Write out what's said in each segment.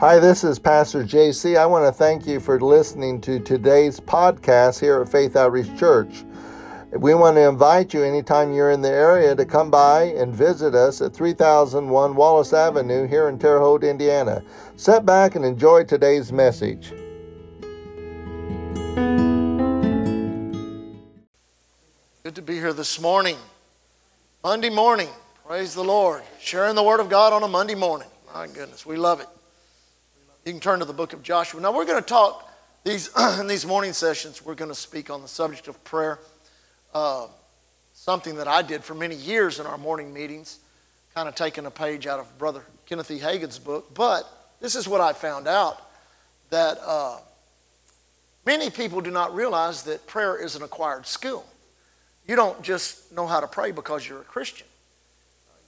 Hi, this is Pastor JC. I want to thank you for listening to today's podcast here at Faith Outreach Church. We want to invite you anytime you're in the area to come by and visit us at 3001 Wallace Avenue here in Terre Haute, Indiana. Sit back and enjoy today's message. Good to be here this morning. Monday morning. Praise the Lord. Sharing the Word of God on a Monday morning. My goodness, we love it. You can turn to the book of Joshua. Now, we're going to talk these, in these morning sessions, we're going to speak on the subject of prayer. Uh, something that I did for many years in our morning meetings, kind of taking a page out of Brother Kenneth E. Hagin's book. But this is what I found out that uh, many people do not realize that prayer is an acquired skill. You don't just know how to pray because you're a Christian.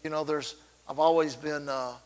You know, there's, I've always been uh,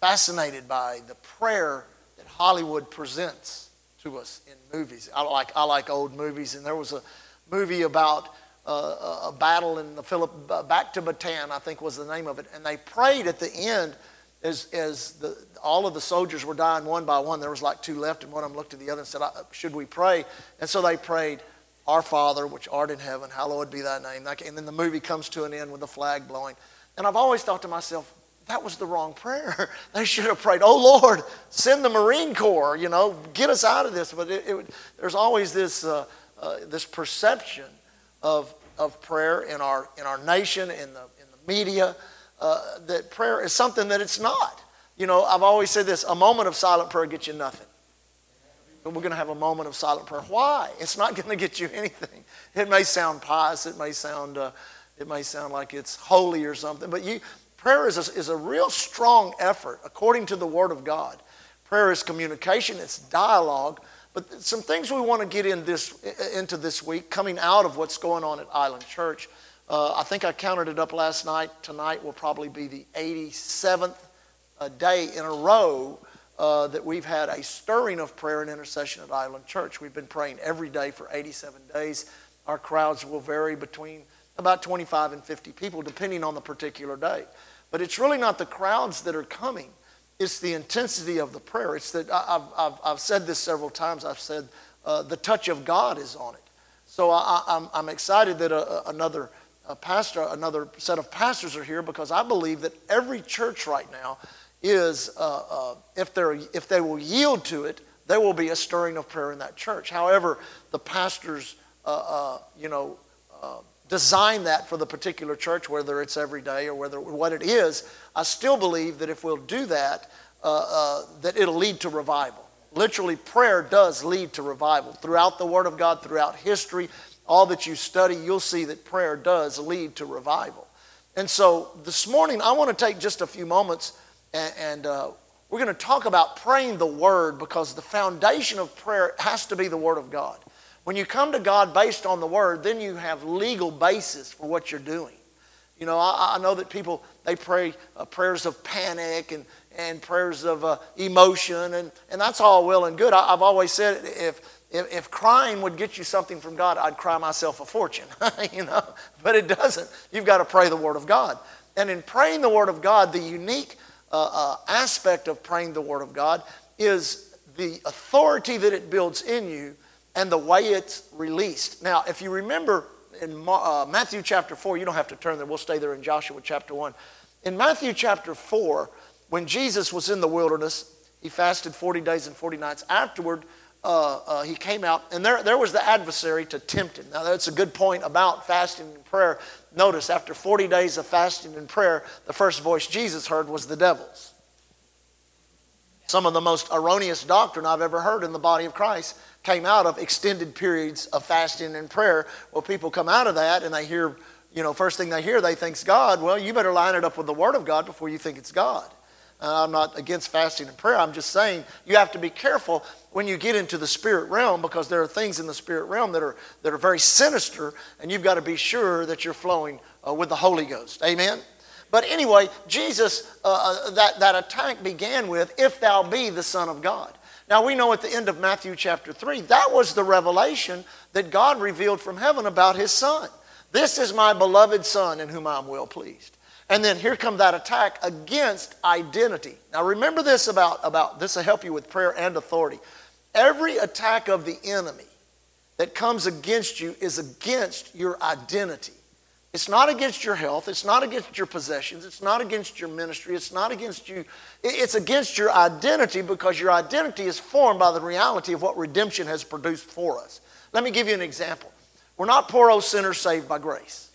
fascinated by the prayer that Hollywood presents to us in movies. I like, I like old movies, and there was a movie about uh, a battle in the Philip uh, back to Bataan, I think was the name of it, and they prayed at the end as, as the, all of the soldiers were dying one by one. There was like two left, and one of them looked at the other and said, "Should we pray?" And so they prayed, "Our Father, which art in heaven, hallowed be Thy name." And then the movie comes to an end with the flag blowing. And I've always thought to myself, that was the wrong prayer. They should have prayed, oh Lord, send the Marine Corps, you know, get us out of this. But it, it, there's always this, uh, uh, this perception of, of prayer in our, in our nation, in the, in the media, uh, that prayer is something that it's not. You know, I've always said this a moment of silent prayer gets you nothing. But we're going to have a moment of silent prayer. Why? It's not going to get you anything. It may sound pious, it may sound, uh, it may sound like it's holy or something, but you, prayer is a, is a real strong effort according to the Word of God. Prayer is communication, it's dialogue. But some things we want to get in this, into this week, coming out of what's going on at Island Church. Uh, I think I counted it up last night. Tonight will probably be the 87th uh, day in a row uh, that we've had a stirring of prayer and intercession at Island Church. We've been praying every day for 87 days. Our crowds will vary between about 25 and 50 people, depending on the particular day. But it's really not the crowds that are coming, it's the intensity of the prayer. It's that I've, I've, I've said this several times. I've said uh, the touch of God is on it. So I, am I'm, I'm excited that a, a, another a pastor, another set of pastors are here because I believe that every church right now is, uh, uh, if, they're, if they will yield to it, there will be a stirring of prayer in that church. However, the pastors, uh, uh, you know, uh, design that for the particular church, whether it's every day or whether what it is, I still believe that if we'll do that, uh, uh, that it'll lead to revival. Literally, prayer does lead to revival. Throughout the Word of God, throughout history, all that you study, you'll see that prayer does lead to revival. And so this morning, I want to take just a few moments and, and uh, we're going to talk about praying the Word because the foundation of prayer has to be the Word of God. When you come to God based on the Word, then you have legal basis for what you're doing. You know, I, I know that people, they pray uh, prayers of panic and, and prayers of uh, emotion, and, and that's all well and good. I, have always said if, if, if, crying would get you something from God, I'd cry myself a fortune, you know, but it doesn't. You've got to pray the Word of God. And in praying the Word of God, the unique uh, uh aspect of praying the Word of God is the authority that it builds in you and the way it's released. Now, if you remember in uh, Matthew chapter 4, you don't have to turn there, we'll stay there in Joshua chapter 1. In Matthew chapter 4, when Jesus was in the wilderness, he fasted 40 days and 40 nights. Afterward, uh, uh, he came out, and there, there was the adversary to tempt him. Now, that's a good point about fasting and prayer. Notice, after 40 days of fasting and prayer, the first voice Jesus heard was the devil's. Some of the most erroneous doctrine I've ever heard in the body of Christ came out of extended periods of fasting and prayer. Well, people come out of that and they hear, you know, first thing they hear, they think's God. Well, you better line it up with the Word of God before you think it's God. Uh, I'm not against fasting and prayer. I'm just saying you have to be careful when you get into the spirit realm because there are things in the spirit realm that are, that are very sinister, and you've got to be sure that you're flowing uh, with the Holy Ghost. Amen? But anyway, Jesus, uh, uh that, that attack began with, If thou be the Son of God. Now we know at the end of Matthew chapter 3, that was the revelation that God revealed from heaven about his son. This is my beloved Son in whom I'm well pleased. And then here comes that attack against identity. Now remember this about, about this will help you with prayer and authority. Every attack of the enemy that comes against you is against your identity. It's not against your health. It's not against your possessions. It's not against your ministry. It's not against you. It's against your identity because your identity is formed by the reality of what redemption has produced for us. Let me give you an example. We're not poor old sinners saved by grace.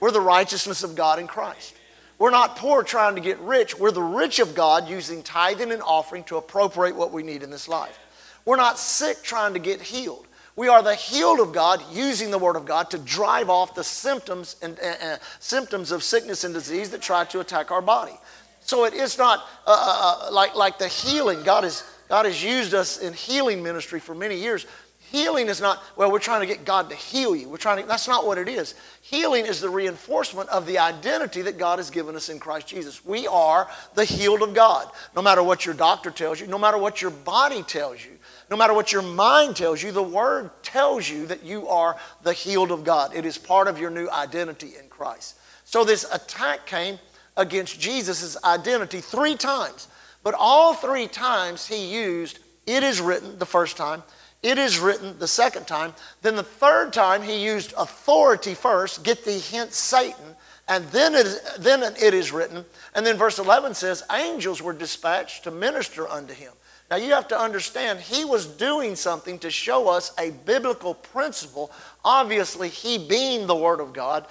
We're the righteousness of God in Christ. We're not poor trying to get rich. We're the rich of God using tithing and offering to appropriate what we need in this life. We're not sick trying to get healed. We are the healed of God using the Word of God to drive off the symptoms and uh, uh, symptoms of sickness and disease that try to attack our body. So it is not uh, uh, uh like, like the healing. God has, God has used us in healing ministry for many years. Healing is not, well, we're trying to get God to heal you. We're trying to, that's not what it is. Healing is the reinforcement of the identity that God has given us in Christ Jesus. We are the healed of God. No matter what your doctor tells you, no matter what your body tells you, no matter what your mind tells you, the Word tells you that you are the healed of God. It is part of your new identity in Christ. So this attack came against Jesus' identity three times. But all three times he used, it is written the first time, it is written the second time. Then the third time he used authority first, get the hint, Satan, and then it, is, then it is written. And then verse 11 says, angels were dispatched to minister unto him. Now you have to understand, he was doing something to show us a biblical principle. Obviously, he being the Word of God,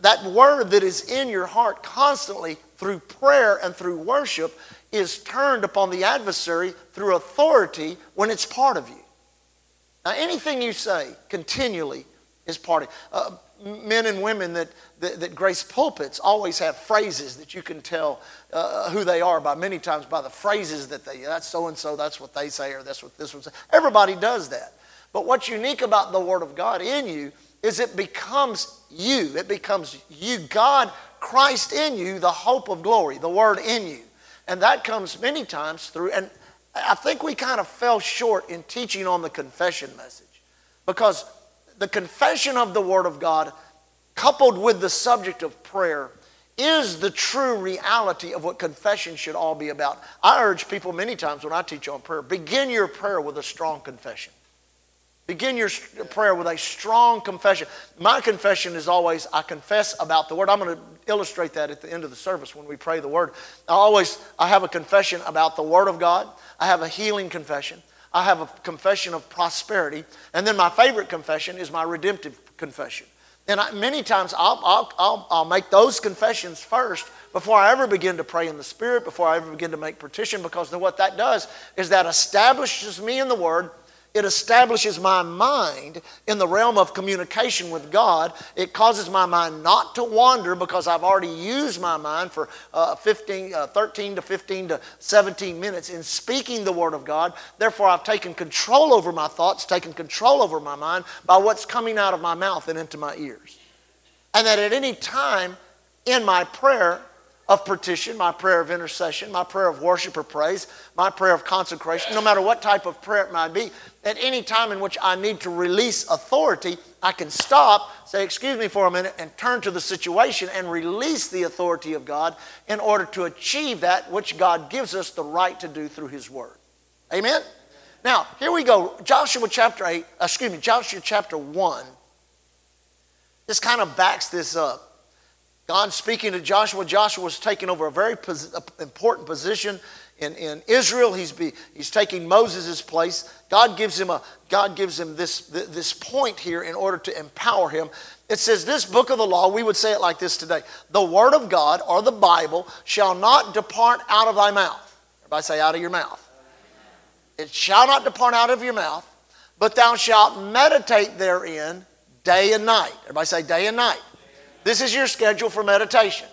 that word that is in your heart constantly through prayer and through worship is turned upon the adversary through authority when it's part of you. Now, anything you say continually is part of uh, men and women that, that, that, grace pulpits always have phrases that you can tell uh, who they are by many times by the phrases that they, that's so and so, that's what they say, or that's what this one says. Everybody does that. But what's unique about the Word of God in you is it becomes you. It becomes you, God, Christ in you, the hope of glory, the Word in you. And that comes many times through, and I think we kind of fell short in teaching on the confession message because the confession of the Word of God, coupled with the subject of prayer, is the true reality of what confession should all be about. I urge people many times when I teach on prayer begin your prayer with a strong confession. Begin your prayer with a strong confession. My confession is always, I confess about the Word. I'm going to illustrate that at the end of the service when we pray the Word. I always, I have a confession about the Word of God. I have a healing confession. I have a confession of prosperity. And then my favorite confession is my redemptive confession. And I, many times I'll, I'll, I'll, I'll make those confessions first before I ever begin to pray in the Spirit, before I ever begin to make petition, because then what that does is that establishes me in the Word it establishes my mind in the realm of communication with God. It causes my mind not to wander because I've already used my mind for uh, 15, uh, 13 to 15 to 17 minutes in speaking the Word of God. Therefore, I've taken control over my thoughts, taken control over my mind by what's coming out of my mouth and into my ears. And that at any time in my prayer, of petition, my prayer of intercession, my prayer of worship or praise, my prayer of consecration, no matter what type of prayer it might be, at any time in which I need to release authority, I can stop, say, excuse me for a minute, and turn to the situation and release the authority of God in order to achieve that which God gives us the right to do through His Word. Amen? Now, here we go. Joshua chapter 8, excuse me, Joshua chapter 1. This kind of backs this up. God speaking to Joshua. Joshua was taking over a very important position in, in Israel. He's, be, he's taking Moses' place. God gives him, a, God gives him this, this point here in order to empower him. It says, This book of the law, we would say it like this today The word of God, or the Bible, shall not depart out of thy mouth. Everybody say, out of your mouth. It shall not depart out of your mouth, but thou shalt meditate therein day and night. Everybody say, day and night. This is your schedule for meditation.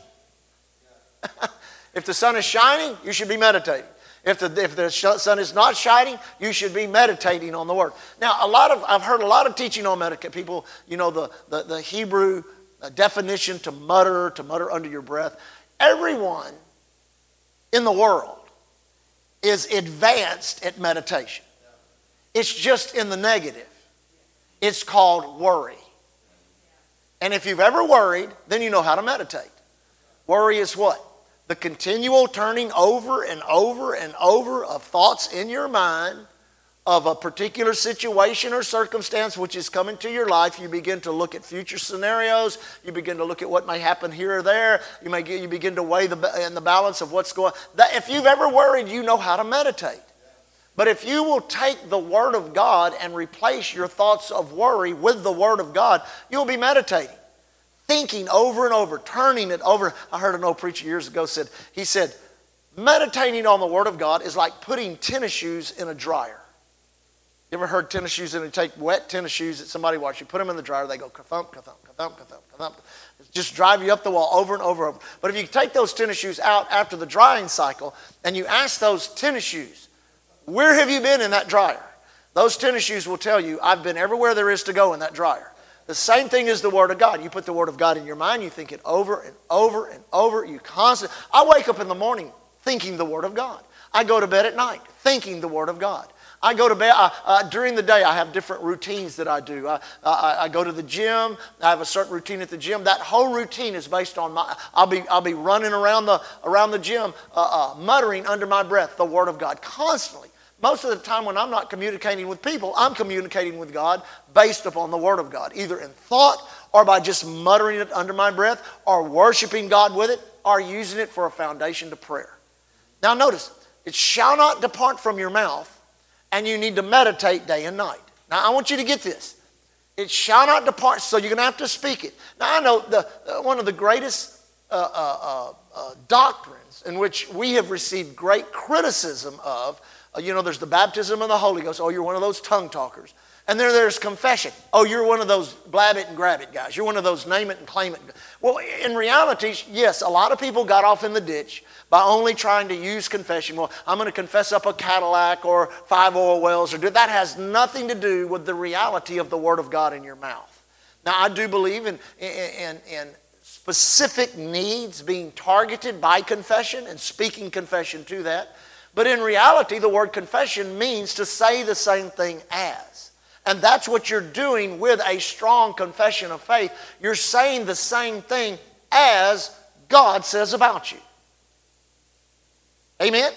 if the sun is shining, you should be meditating. If the, if the sun is not shining, you should be meditating on the word. Now, a lot of I've heard a lot of teaching on meditation. People, you know, the, the, the Hebrew uh, definition to mutter, to mutter under your breath. Everyone in the world is advanced at meditation. It's just in the negative. It's called worry. And if you've ever worried, then you know how to meditate. Worry is what? The continual turning over and over and over of thoughts in your mind of a particular situation or circumstance which is coming to your life, you begin to look at future scenarios. You begin to look at what may happen here or there. You may get, you begin to weigh the in the balance of what's going. That, if you've ever worried, you know how to meditate. But if you will take the Word of God and replace your thoughts of worry with the Word of God, you'll be meditating, thinking over and over, turning it over. I heard an old preacher years ago said he said, meditating on the Word of God is like putting tennis shoes in a dryer. You ever heard tennis shoes and you take wet tennis shoes that somebody washed, you put them in the dryer, they go ka-thump, ka-thump, ka-thump, ka-thump, ka-thump. Just drive you up the wall over and over and over. But if you take those tennis shoes out after the drying cycle and you ask those tennis shoes, where have you been in that dryer? Those tennis shoes will tell you, I've been everywhere there is to go in that dryer. The same thing is the Word of God. You put the Word of God in your mind, you think it over and over and over. You constantly. I wake up in the morning thinking the Word of God. I go to bed at night thinking the Word of God. I go to bed, uh, during the day, I have different routines that I do. I, I, I, go to the gym, I have a certain routine at the gym. That whole routine is based on my, I'll be, I'll be running around the, around the gym, uh, uh, muttering under my breath the Word of God constantly. Most of the time, when I'm not communicating with people, I'm communicating with God based upon the Word of God, either in thought or by just muttering it under my breath, or worshiping God with it, or using it for a foundation to prayer. Now, notice, it shall not depart from your mouth and you need to meditate day and night. Now, I want you to get this. It shall not depart, so you're going to have to speak it. Now, I know the, one of the greatest uh, uh, uh, uh doctrines in which we have received great criticism of, Uh, you know, there's the baptism of the Holy Ghost. Oh, you're one of those tongue talkers. And then there's confession. Oh, you're one of those blab it and grab it guys. You're one of those name it and claim it. Well, in reality, yes, a lot of people got off in the ditch by only trying to use confession. Well, I'm going to confess up a Cadillac or five oil wells or do that has nothing to do with the reality of the Word of God in your mouth. Now, I do believe in, in, in specific needs being targeted by confession and speaking confession to that. But in reality, the word confession means to say the same thing as. And that's what you're doing with a strong confession of faith. You're saying the same thing as God says about you. Amen?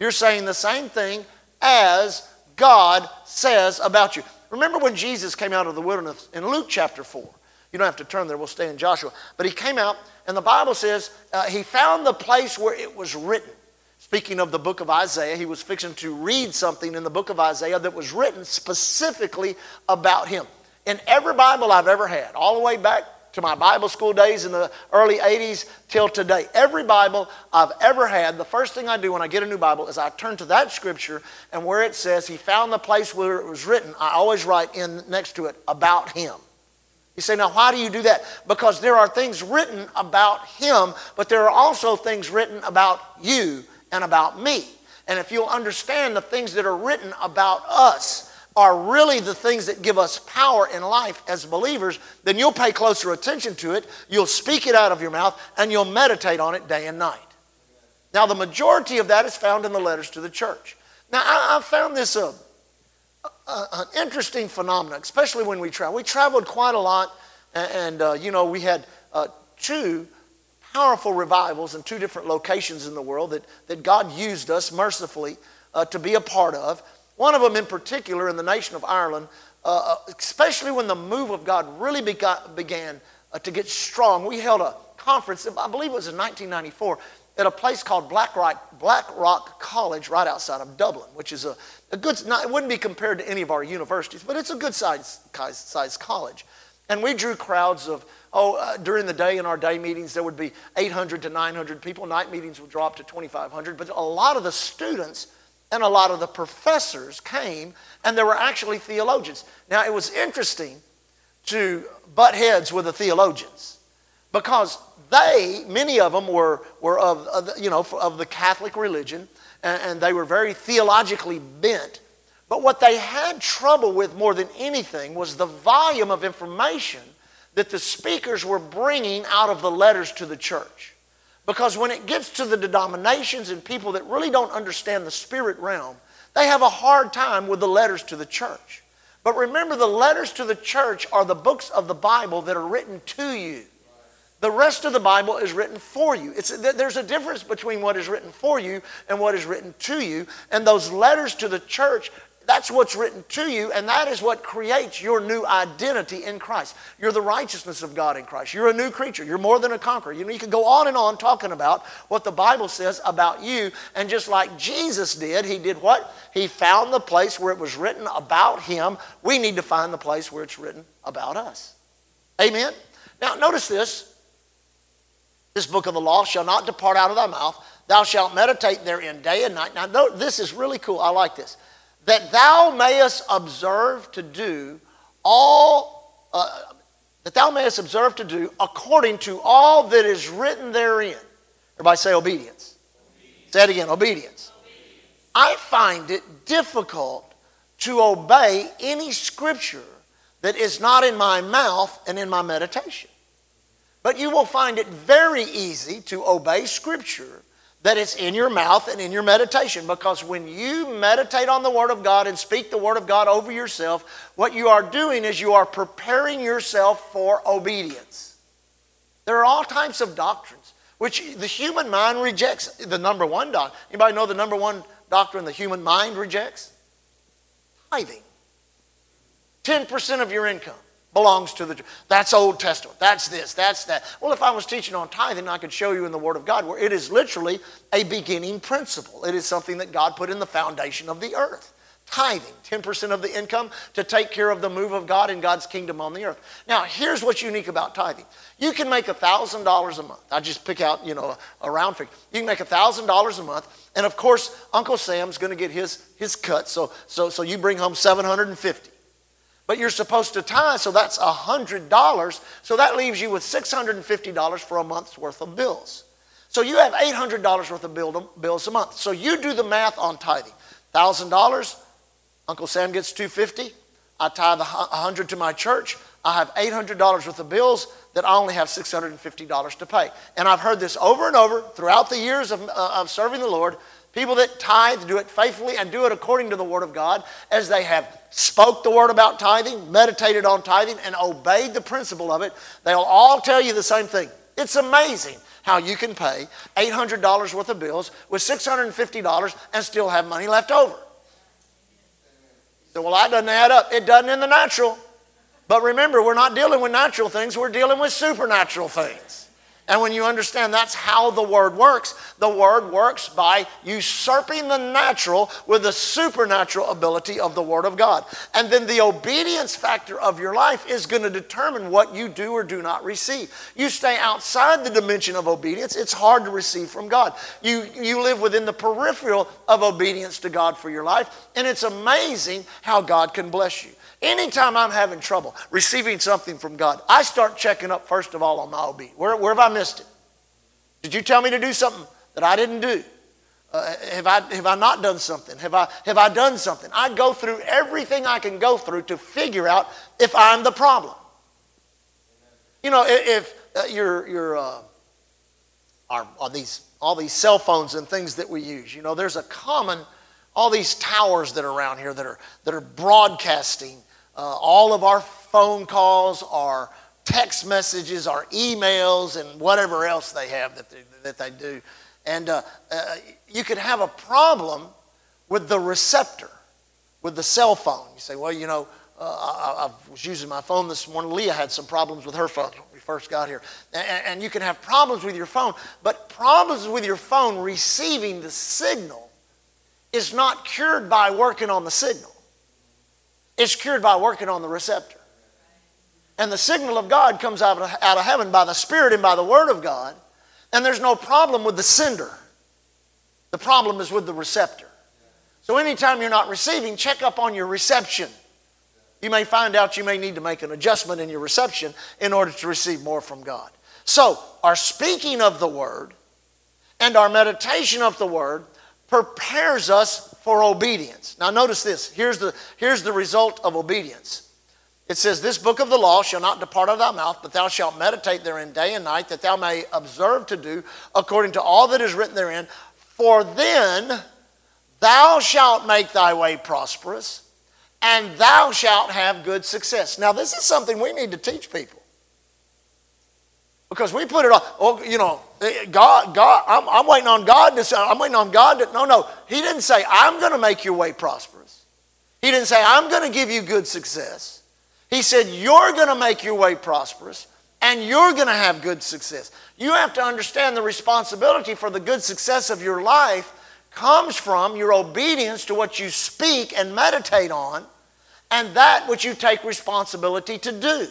You're saying the same thing as God says about you. Remember when Jesus came out of the wilderness in Luke chapter 4? You don't have to turn there, we'll stay in Joshua. But he came out, and the Bible says uh, he found the place where it was written. Speaking of the book of Isaiah, he was fixing to read something in the book of Isaiah that was written specifically about him. In every Bible I've ever had, all the way back to my Bible school days in the early 80s till today, every Bible I've ever had, the first thing I do when I get a new Bible is I turn to that scripture and where it says he found the place where it was written, I always write in next to it about him. You say, now why do you do that? Because there are things written about him, but there are also things written about you and about me. And if you'll understand the things that are written about us are really the things that give us power in life as believers, then you'll pay closer attention to it, you'll speak it out of your mouth, and you'll meditate on it day and night. Now, the majority of that is found in the letters to the church. Now, I, I found this a, a, an interesting phenomenon, especially when we travel. We traveled quite a lot, and, and uh, you know, we had uh, two powerful revivals in two different locations in the world that, that God used us mercifully uh, to be a part of. One of them, in particular, in the nation of Ireland, uh, uh especially when the move of God really began uh, to get strong. We held a conference, I believe it was in 1994, at a place called Blackrock, College right outside of Dublin, which is a, a good, not, it wouldn't be compared to any of our universities, but it's a good size college. And we drew crowds of Oh, uh, during the day in our day meetings, there would be 800 to 900 people. Night meetings would drop to 2,500. But a lot of the students and a lot of the professors came, and there were actually theologians. Now, it was interesting to butt heads with the theologians because they, many of them, were, were of, of you know, of the Catholic religion, and, and they were very theologically bent. But what they had trouble with more than anything was the volume of information that the speakers were bringing out of the letters to the church. Because when it gets to the denominations and people that really don't understand the spirit realm, they have a hard time with the letters to the church. But remember, the letters to the church are the books of the Bible that are written to you. The rest of the Bible is written for you. It's, there's a difference between what is written for you and what is written to you. And those letters to the church that's what's written to you, and that is what creates your new identity in Christ. You're the righteousness of God in Christ. You're a new creature. You're more than a conqueror. You, know, you can go on and on talking about what the Bible says about you, and just like Jesus did, he did what? He found the place where it was written about him. We need to find the place where it's written about us. Amen? Now, notice this. This book of the law shall not depart out of thy mouth. Thou shalt meditate therein day and night. Now, this is really cool. I like this that thou mayest observe to do all, uh, that thou mayest observe to do according to all that is written therein. Everybody say obedience. obedience. Say it again obedience. obedience. I find it difficult to obey any scripture that is not in my mouth and in my meditation. But you will find it very easy to obey scripture that it's in your mouth and in your meditation. Because when you meditate on the Word of God and speak the Word of God over yourself, what you are doing is you are preparing yourself for obedience. There are all types of doctrines which the human mind rejects. The number one doctrine. Anybody know the number one doctrine the human mind rejects? Tithing. 10% of your income belongs to the that's old testament that's this that's that. Well if i was teaching on tithing i could show you in the word of god where it is literally a beginning principle. It is something that god put in the foundation of the earth. Tithing 10% of the income to take care of the move of god in god's kingdom on the earth. Now here's what's unique about tithing. You can make $1000 a month. I just pick out you know a, round figure. You can make $1000 a month and of course uncle sam's going to get his his cut so so so you bring home 750 but you're supposed to tithe, so that's $100. So that leaves you with $650 for a month's worth of bills. So you have $800 worth of bills a month. So you do the math on tithing. $1,000, Uncle Sam gets 250 I tithe 100 to my church. I have $800 worth of bills that I only have $650 to pay. And I've heard this over and over throughout the years of, uh, of serving the Lord. People that tithe do it faithfully and do it according to the Word of God as they have spoke the Word about tithing, meditated on tithing, and obeyed the principle of it. They'll all tell you the same thing. It's amazing how you can pay $800 worth of bills with $650 and still have money left over. So, well, that doesn't add up. It doesn't in the natural. But remember, we're not dealing with natural things, we're dealing with supernatural things. And when you understand that's how the Word works, the Word works by usurping the natural with the supernatural ability of the Word of God. And then the obedience factor of your life is going to determine what you do or do not receive. You stay outside the dimension of obedience, it's hard to receive from God. You, you live within the peripheral of obedience to God for your life, and it's amazing how God can bless you. Anytime I'm having trouble receiving something from God, I start checking up first of all on my obedience. Where, where have I missed it? Did you tell me to do something that I didn't do? Uh, have, I, have I not done something? Have I, have I done something? I go through everything I can go through to figure out if I'm the problem. You know, if, uh, your, your, uh, our, these, all these cell phones and things that we use, you know, there's a common, all these towers that are around here that are, that are broadcasting uh, all of our phone calls, our text messages, our emails, and whatever else they have that they, that they do. And uh, uh, you could have a problem with the receptor, with the cell phone. You say, well, you know, uh, I, I, was using my phone this morning. Leah had some problems with her phone when we first got here. And, and you can have problems with your phone, but problems with your phone receiving the signal is not cured by working on the signal. It's cured by working on the receptor. And the signal of God comes out of, out of heaven by the Spirit and by the Word of God. And there's no problem with the sender. The problem is with the receptor. So anytime you're not receiving, check up on your reception. You may find out you may need to make an adjustment in your reception in order to receive more from God. So, our speaking of the Word and our meditation of the Word prepares us for obedience. Now, notice this. Here's the, here's the result of obedience. It says, This book of the law shall not depart out of thy mouth, but thou shalt meditate therein day and night, that thou may observe to do according to all that is written therein. For then thou shalt make thy way prosperous, and thou shalt have good success. Now, this is something we need to teach people. Because we put it on, oh, you know, eh, God, God, I'm, I'm waiting on God to say, I'm waiting on God to, no, no. He didn't say, I'm going to make your way prosperous. He didn't say, I'm going to give you good success. He said, You're going to make your way prosperous and you're going to have good success. You have to understand the responsibility for the good success of your life comes from your obedience to what you speak and meditate on and that which you take responsibility to do.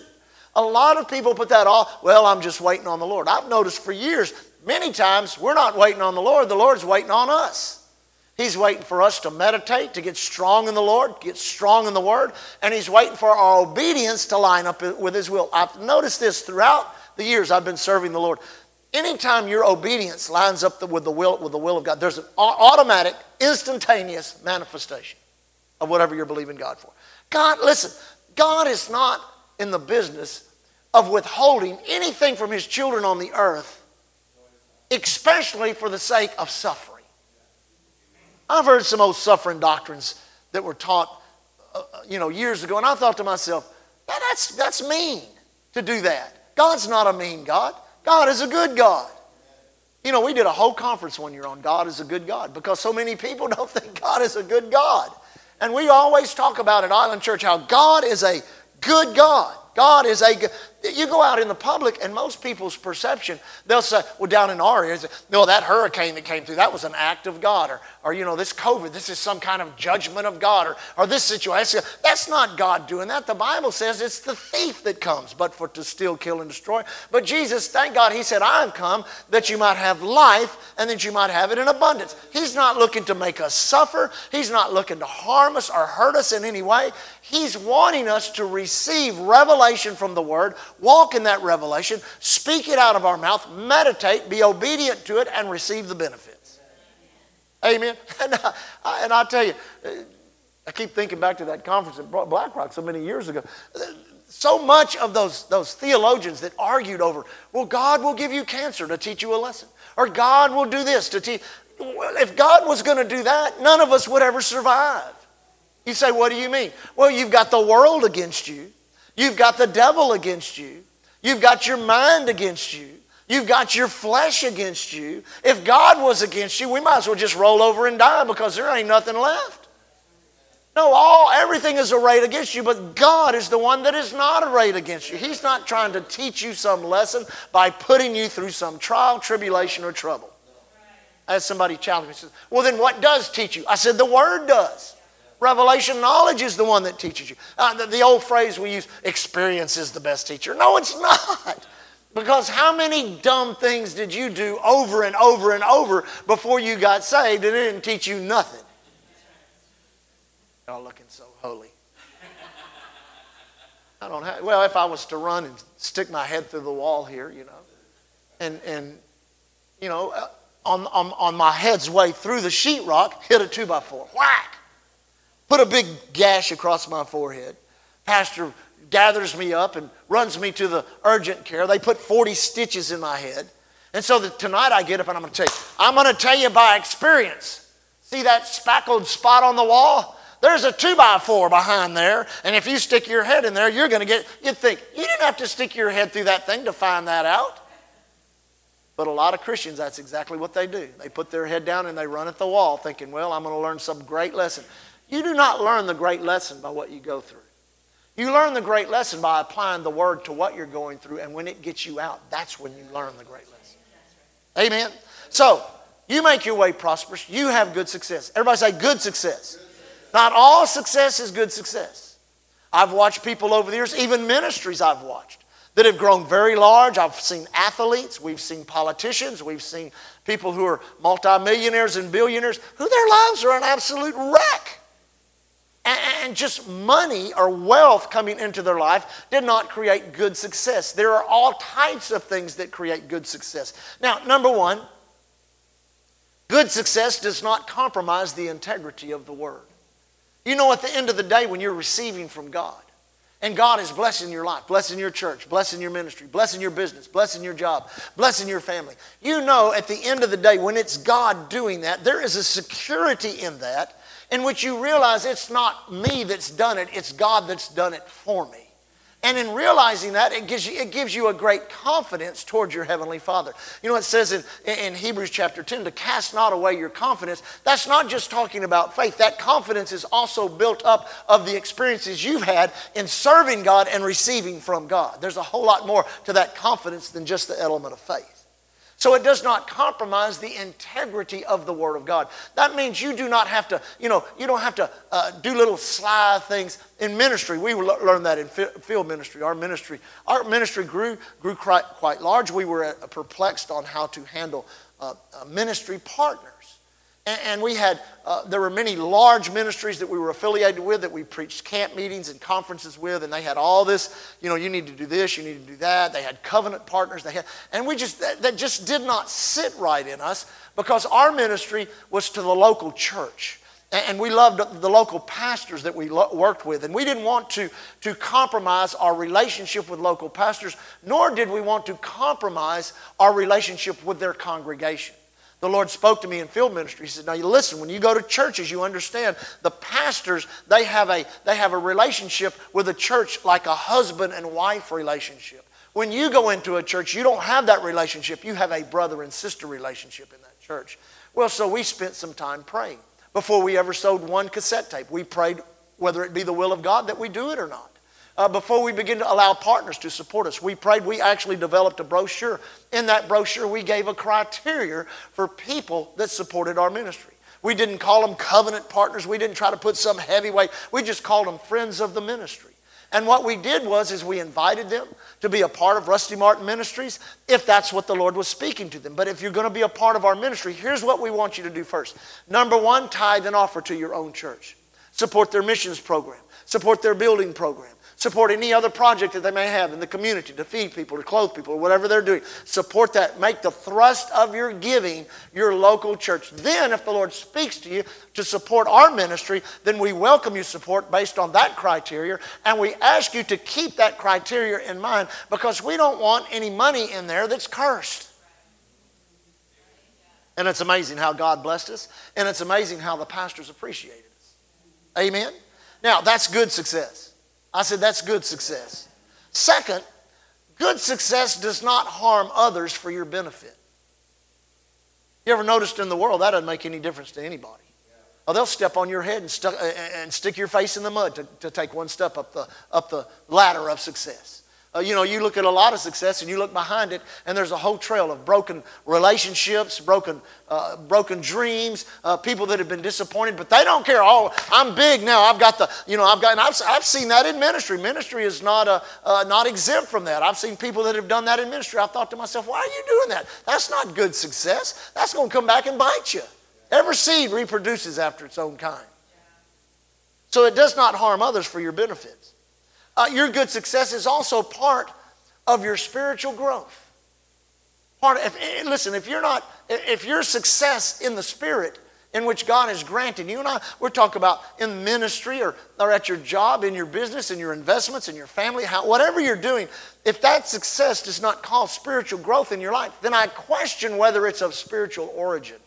A lot of people put that off, well, I'm just waiting on the Lord. I've noticed for years, many times, we're not waiting on the Lord, the Lord's waiting on us. He's waiting for us to meditate, to get strong in the Lord, get strong in the Word, and He's waiting for our obedience to line up with His will. I've noticed this throughout the years I've been serving the Lord. Anytime your obedience lines up with the will, with the will of God, there's an automatic, instantaneous manifestation of whatever you're believing God for. God, listen, God is not in the business of withholding anything from His children on the earth, especially for the sake of suffering. I've heard some old suffering doctrines that were taught, uh, uh, you know, years ago, and I thought to myself, that's, that's mean to do that. God's not a mean God. God is a good God. You know, we did a whole conference one year on God is a good God because so many people don't think God is a good God. And we always talk about at Island Church how God is a good God. God is a good. You go out in the public, and most people's perception, they'll say, well, down in our area, no, that hurricane that came through, that was an act of God. Or, or you know, this COVID, this is some kind of judgment of God. Or, or this situation, that's not God doing that. The Bible says it's the thief that comes, but for to steal, kill, and destroy. But Jesus, thank God, He said, I've come that you might have life and that you might have it in abundance. He's not looking to make us suffer, He's not looking to harm us or hurt us in any way. He's wanting us to receive revelation from the Word, walk in that revelation, speak it out of our mouth, meditate, be obedient to it, and receive the benefits. Amen. And I, and I tell you, I keep thinking back to that conference at Blackrock so many years ago. So much of those, those theologians that argued over, well, God will give you cancer to teach you a lesson, or God will do this to teach. If God was going to do that, none of us would ever survive. You say, What do you mean? Well, you've got the world against you, you've got the devil against you, you've got your mind against you. You've got your flesh against you. If God was against you, we might as well just roll over and die because there ain't nothing left. No, all everything is arrayed against you, but God is the one that is not arrayed against you. He's not trying to teach you some lesson by putting you through some trial, tribulation, or trouble. As somebody challenged me, says, "Well, then what does teach you?" I said, "The Word does." Revelation knowledge is the one that teaches you. Uh, the, the old phrase we use, experience is the best teacher. No, it's not. Because how many dumb things did you do over and over and over before you got saved and it didn't teach you nothing? Y'all looking so holy. I don't have, well, if I was to run and stick my head through the wall here, you know, and, and you know, uh, on, on, on my head's way through the sheetrock, hit a two by four. Whack! Put a big gash across my forehead. Pastor gathers me up and runs me to the urgent care. They put 40 stitches in my head. And so that tonight I get up and I'm going to tell you, I'm going to tell you by experience. See that spackled spot on the wall? There's a two by four behind there, and if you stick your head in there, you're going to get, you'd think, you didn't have to stick your head through that thing to find that out. But a lot of Christians, that's exactly what they do. They put their head down and they run at the wall thinking, well, I'm going to learn some great lesson. You do not learn the great lesson by what you go through. You learn the great lesson by applying the word to what you're going through, and when it gets you out, that's when you learn the great lesson. Amen. So, you make your way prosperous, you have good success. Everybody say good success. Not all success is good success. I've watched people over the years, even ministries I've watched, that have grown very large. I've seen athletes, we've seen politicians, we've seen people who are multimillionaires and billionaires who their lives are an absolute wreck and just money or wealth coming into their life did not create good success. There are all types of things that create good success. Now, number one, good success does not compromise the integrity of the word. You know, at the end of the day, when you're receiving from God, and God is blessing your life, blessing your church, blessing your ministry, blessing your business, blessing your job, blessing your family. You know, at the end of the day, when it's God doing that, there is a security in that in which you realize it's not me that's done it, it's God that's done it for me. And in realizing that, it gives you, it gives you a great confidence towards your Heavenly Father. You know, it says in, in Hebrews chapter 10 to cast not away your confidence. That's not just talking about faith. That confidence is also built up of the experiences you've had in serving God and receiving from God. There's a whole lot more to that confidence than just the element of faith. So it does not compromise the integrity of the Word of God. That means you do not have to, you know, you don't have to uh, do little sly things in ministry. We learned that in field ministry. Our ministry, our ministry grew grew quite, quite large. We were uh, perplexed on how to handle uh, ministry partners. And we had, uh, there were many large ministries that we were affiliated with that we preached camp meetings and conferences with, and they had all this, you know, you need to do this, you need to do that. They had covenant partners. They had, and we just, that, that just did not sit right in us because our ministry was to the local church. And we loved the local pastors that we worked with. And we didn't want to, to compromise our relationship with local pastors, nor did we want to compromise our relationship with their congregation. The Lord spoke to me in field ministry. He said, Now you listen, when you go to churches, you understand the pastors, they have a, they have a relationship with the church like a husband and wife relationship. When you go into a church, you don't have that relationship. You have a brother and sister relationship in that church. Well, so we spent some time praying. Before we ever sold one cassette tape, we prayed whether it be the will of God that we do it or not uh, before we begin to allow partners to support us. We prayed, we actually developed a brochure. In that brochure, we gave a criteria for people that supported our ministry. We didn't call them covenant partners. We didn't try to put some heavyweight. We just called them friends of the ministry. And what we did was is we invited them to be a part of Rusty Martin Ministries if that's what the Lord was speaking to them. But if you're going to be a part of our ministry, here's what we want you to do first. Number one, tithe and offer to your own church. Support their missions program. Support their building program. Support any other project that they may have in the community to feed people, to clothe people, or whatever they're doing. Support that. Make the thrust of your giving your local church. Then, if the Lord speaks to you to support our ministry, then we welcome you support based on that criteria, and we ask you to keep that criteria in mind because we don't want any money in there that's cursed. And it's amazing how God blessed us, and it's amazing how the pastors appreciated us. Amen? Now, that's good success. I said, that's good success. Second, good success does not harm others for your benefit. You ever noticed in the world that doesn't make any difference to anybody? Oh, they'll step on your head and, stu- and stick your face in the mud to, to take one step up the, up the ladder of success. Uh, you know, you look at a lot of success and you look behind it, and there's a whole trail of broken relationships, broken, uh, broken dreams, uh, people that have been disappointed, but they don't care. Oh, I'm big now. I've got the, you know, I've got, I've, I've seen that in ministry. Ministry is not, a, uh, not exempt from that. I've seen people that have done that in ministry. I thought to myself, why are you doing that? That's not good success. That's going to come back and bite you. Every seed reproduces after its own kind. So it does not harm others for your benefits uh, your good success is also part of your spiritual growth. Part of, if, eh, listen, if you're not, if your success in the spirit in which God has granted you and I, we're talking about in ministry or, or at your job, in your business, in your investments, in your family, how, whatever you're doing, if that success does not cause spiritual growth in your life, then I question whether it's of spiritual origin.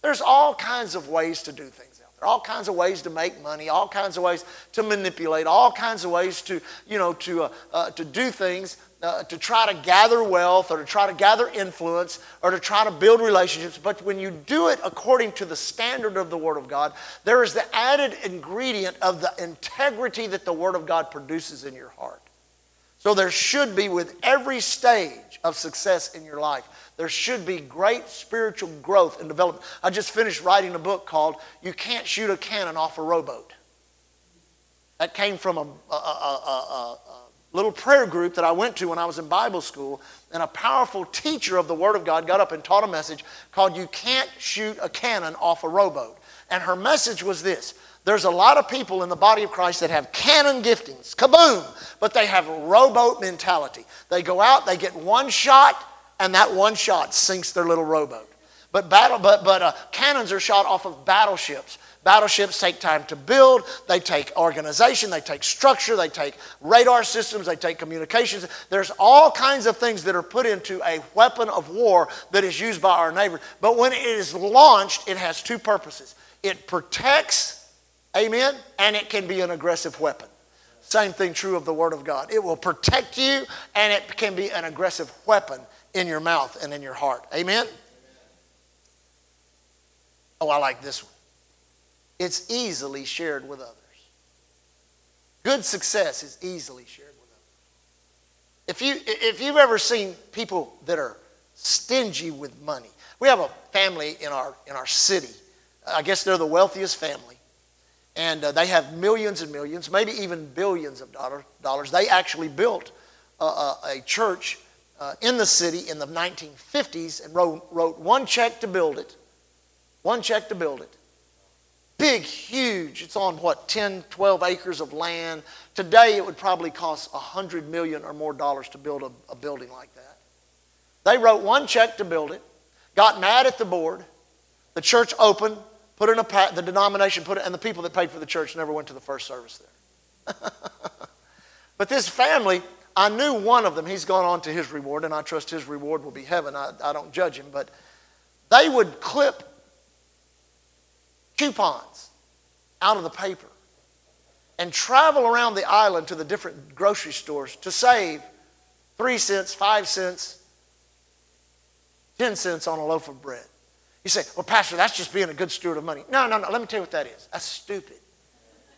There's all kinds of ways to do things. There are all kinds of ways to make money, all kinds of ways to manipulate, all kinds of ways to, you know, to, uh, uh, to do things uh, to try to gather wealth or to try to gather influence or to try to build relationships. But when you do it according to the standard of the Word of God, there is the added ingredient of the integrity that the Word of God produces in your heart. So there should be, with every stage of success in your life, there should be great spiritual growth and development. I just finished writing a book called You Can't Shoot a Cannon Off a Rowboat. That came from a, a, a, a, little prayer group that I went to when I was in Bible school, and a powerful teacher of the Word of God got up and taught a message called You Can't Shoot a Cannon Off a Rowboat. And her message was this there's a lot of people in the body of Christ that have cannon giftings, kaboom, but they have rowboat mentality. They go out, they get one shot, and that one shot sinks their little rowboat. But, battle, but, but uh, cannons are shot off of battleships. Battleships take time to build, they take organization, they take structure, they take radar systems, they take communications. There's all kinds of things that are put into a weapon of war that is used by our neighbor. But when it is launched, it has two purposes it protects, amen, and it can be an aggressive weapon. Same thing true of the Word of God. It will protect you, and it can be an aggressive weapon in your mouth and in your heart. Amen? Oh, I like this one. It's easily shared with others. Good success is easily shared with others. If, you, if you've ever seen people that are stingy with money, we have a family in our, in our city. I guess they're the wealthiest family. And uh, they have millions and millions, maybe even billions of dollar, dollars. They actually built a, a, a church uh, in the city in the 1950s and wrote, wrote one check to build it one check to build it. Big, huge. It's on what, 10, 12 acres of land. Today it would probably cost 100 million or more dollars to build a, a building like that. They wrote one check to build it, got mad at the board. The church opened, put in a the denomination put it, and the people that paid for the church never went to the first service there. but this family, I knew one of them. He's gone on to his reward, and I trust his reward will be heaven. I, I don't judge him, but they would clip coupons out of the paper and travel around the island to the different grocery stores to save three cents, five cents, ten cents on a loaf of bread. You say, well, Pastor, that's just being a good steward of money. No, no, no. Let me tell you what that is. That's stupid.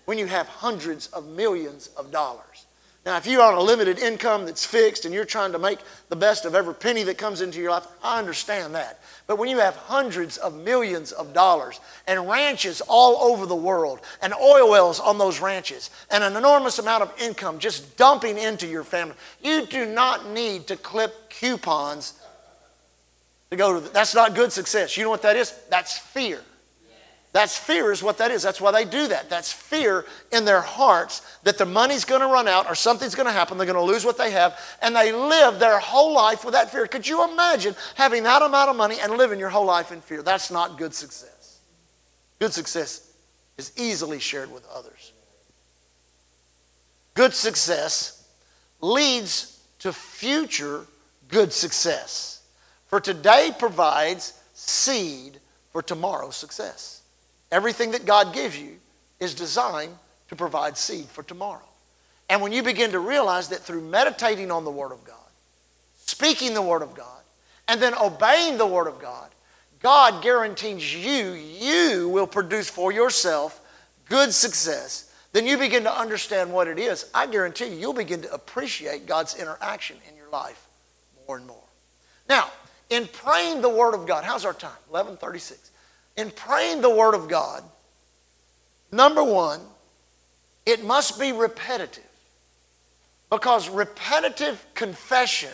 When you have hundreds of millions of dollars now, if you're on a limited income that's fixed and you're trying to make the best of every penny that comes into your life, I understand that. But when you have hundreds of millions of dollars and ranches all over the world and oil wells on those ranches and an enormous amount of income just dumping into your family, you do not need to clip coupons to go to. The, that's not good success. You know what that is? That's fear. That's fear, is what that is. That's why they do that. That's fear in their hearts that the money's going to run out or something's going to happen. They're going to lose what they have. And they live their whole life with that fear. Could you imagine having that amount of money and living your whole life in fear? That's not good success. Good success is easily shared with others. Good success leads to future good success. For today provides seed for tomorrow's success. Everything that God gives you is designed to provide seed for tomorrow. And when you begin to realize that through meditating on the Word of God, speaking the Word of God, and then obeying the Word of God, God guarantees you, you will produce for yourself good success. Then you begin to understand what it is. I guarantee you, you'll begin to appreciate God's interaction in your life more and more. Now, in praying the Word of God, how's our time? 1136 in praying the Word of God, number one, it must be repetitive. Because repetitive confession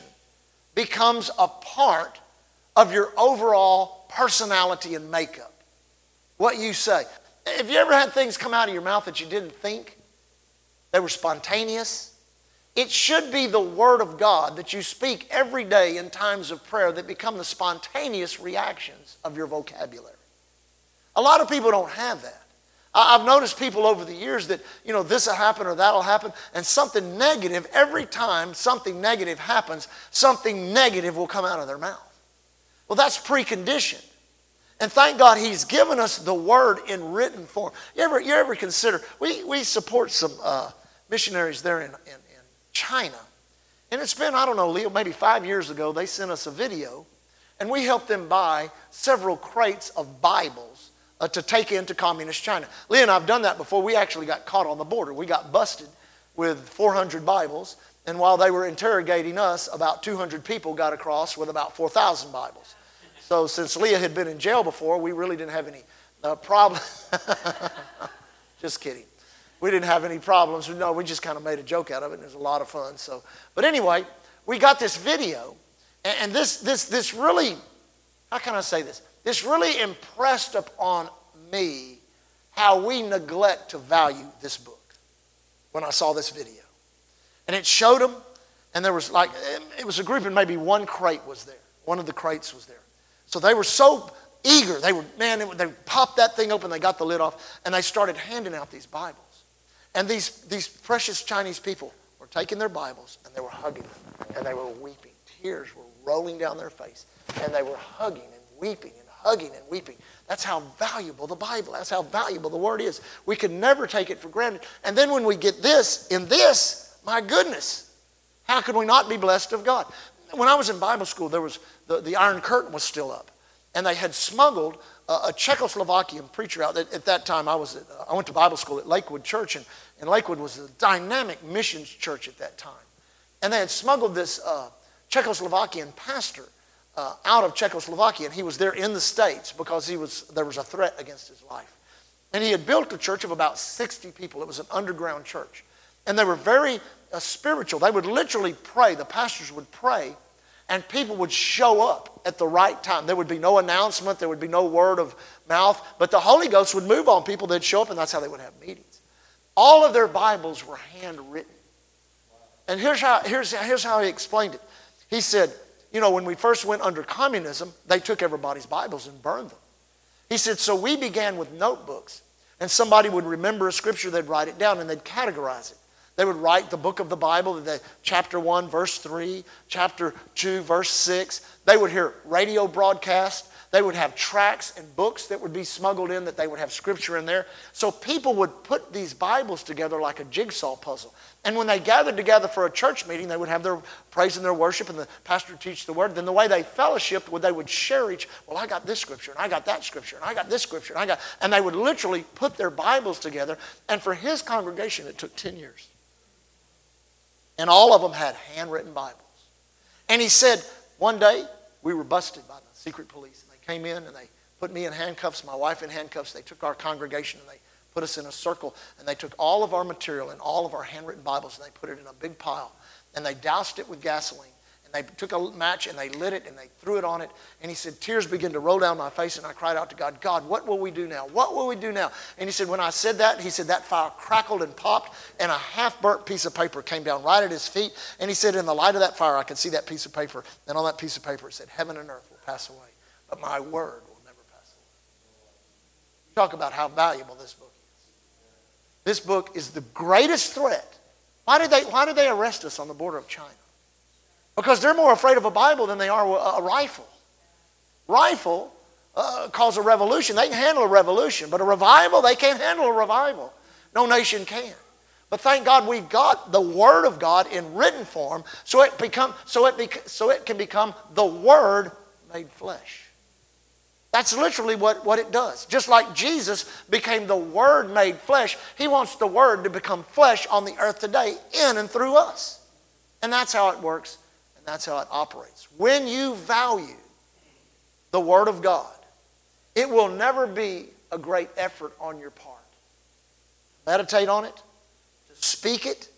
becomes a part of your overall personality and makeup. What you say. Have you ever had things come out of your mouth that you didn't think? They were spontaneous. It should be the Word of God that you speak every day in times of prayer that become the spontaneous reactions of your vocabulary. A lot of people don't have that. I've noticed people over the years that, you know, this will happen or that'll happen, and something negative, every time something negative happens, something negative will come out of their mouth. Well, that's preconditioned. And thank God He's given us the Word in written form. You ever, you ever consider, we, we support some uh, missionaries there in, in, in China. And it's been, I don't know, Leo, maybe five years ago, they sent us a video, and we helped them buy several crates of Bibles uh, to take into communist China. Lee and I have done that before. We actually got caught on the border. We got busted with 400 Bibles, and while they were interrogating us, about 200 people got across with about 4,000 Bibles. So since Leah had been in jail before, we really didn't have any uh, problem. just kidding. We didn't have any problems. No, we just kind of made a joke out of it, and it was a lot of fun. So, but anyway, we got this video, and this this this really, how can I say this? This really impressed upon me how we neglect to value this book when I saw this video. And it showed them, and there was like, um, it was a group, and maybe one crate was there. One of the crates was there. So they were so eager. They were, man, they popped that thing open, they got the lid off, and they started handing out these Bibles. And these, these precious Chinese people were taking their Bibles and they were hugging them and they were weeping. Tears were rolling down their face and they were hugging and weeping hugging and weeping. That's how valuable the Bible, that's how valuable the Word is. We can never take it for granted. And then when we get this, in this, my goodness, how can we not be blessed of God? When I was in Bible school, there was the, the Iron Curtain was still up. And they had smuggled a, a Czechoslovakian preacher out. At, at that time, I, was at, I went to Bible school at Lakewood Church, and, and Lakewood was a dynamic missions church at that time. And they had smuggled this uh, Czechoslovakian pastor uh, out of Czechoslovakia, and he was there in the States because he was, there was a threat against his life. And he had built a church of about 60 people. It was an underground church. And they were very uh, spiritual. They would literally pray, the pastors would pray, and people would show up at the right time. There would be no announcement, there would be no word of mouth, but the Holy Ghost would move on people. They'd show up, and that's how they would have meetings. All of their Bibles were handwritten. And here's how, here's, here's how he explained it. He said, you know, when we first went under communism, they took everybody's Bibles and burned them. He said, so we began with notebooks. And somebody would remember a scripture, they'd write it down and they'd categorize it. They would write the book of the Bible, the chapter 1, verse 3, chapter 2, verse 6. They would hear radio broadcast. They would have tracts and books that would be smuggled in that they would have scripture in there. So people would put these Bibles together like a jigsaw puzzle. And when they gathered together for a church meeting, they would have their praise and their worship, and the pastor would teach the word. Then the way they fellowshiped, would they would share each. Well, I got this scripture, and I got that scripture, and I got this scripture, and I got. And they would literally put their Bibles together. And for his congregation, it took ten years. And all of them had handwritten Bibles. And he said, one day we were busted by the secret police came in and they put me in handcuffs, my wife in handcuffs. They took our congregation and they put us in a circle and they took all of our material and all of our handwritten Bibles and they put it in a big pile and they doused it with gasoline and they took a match and they lit it and they threw it on it and he said tears began to roll down my face and I cried out to God, God, what will we do now? What will we do now? And he said when I said that, he said that fire crackled and popped and a half burnt piece of paper came down right at his feet and he said in the light of that fire I could see that piece of paper and on that piece of paper it said heaven and earth will pass away but my word will never pass away. Talk about how valuable this book is. This book is the greatest threat. Why did they, why did they arrest us on the border of China? Because they're more afraid of a Bible than they are a rifle. Rifle uh, cause a revolution. They can handle a revolution, but a revival, they can't handle a revival. No nation can. But thank God we've got the Word of God in written form so it, become, so it, bec- so it can become the Word made flesh. That's literally what, what it does. Just like Jesus became the Word made flesh, He wants the Word to become flesh on the earth today, in and through us. And that's how it works, and that's how it operates. When you value the Word of God, it will never be a great effort on your part. Meditate on it, to speak it,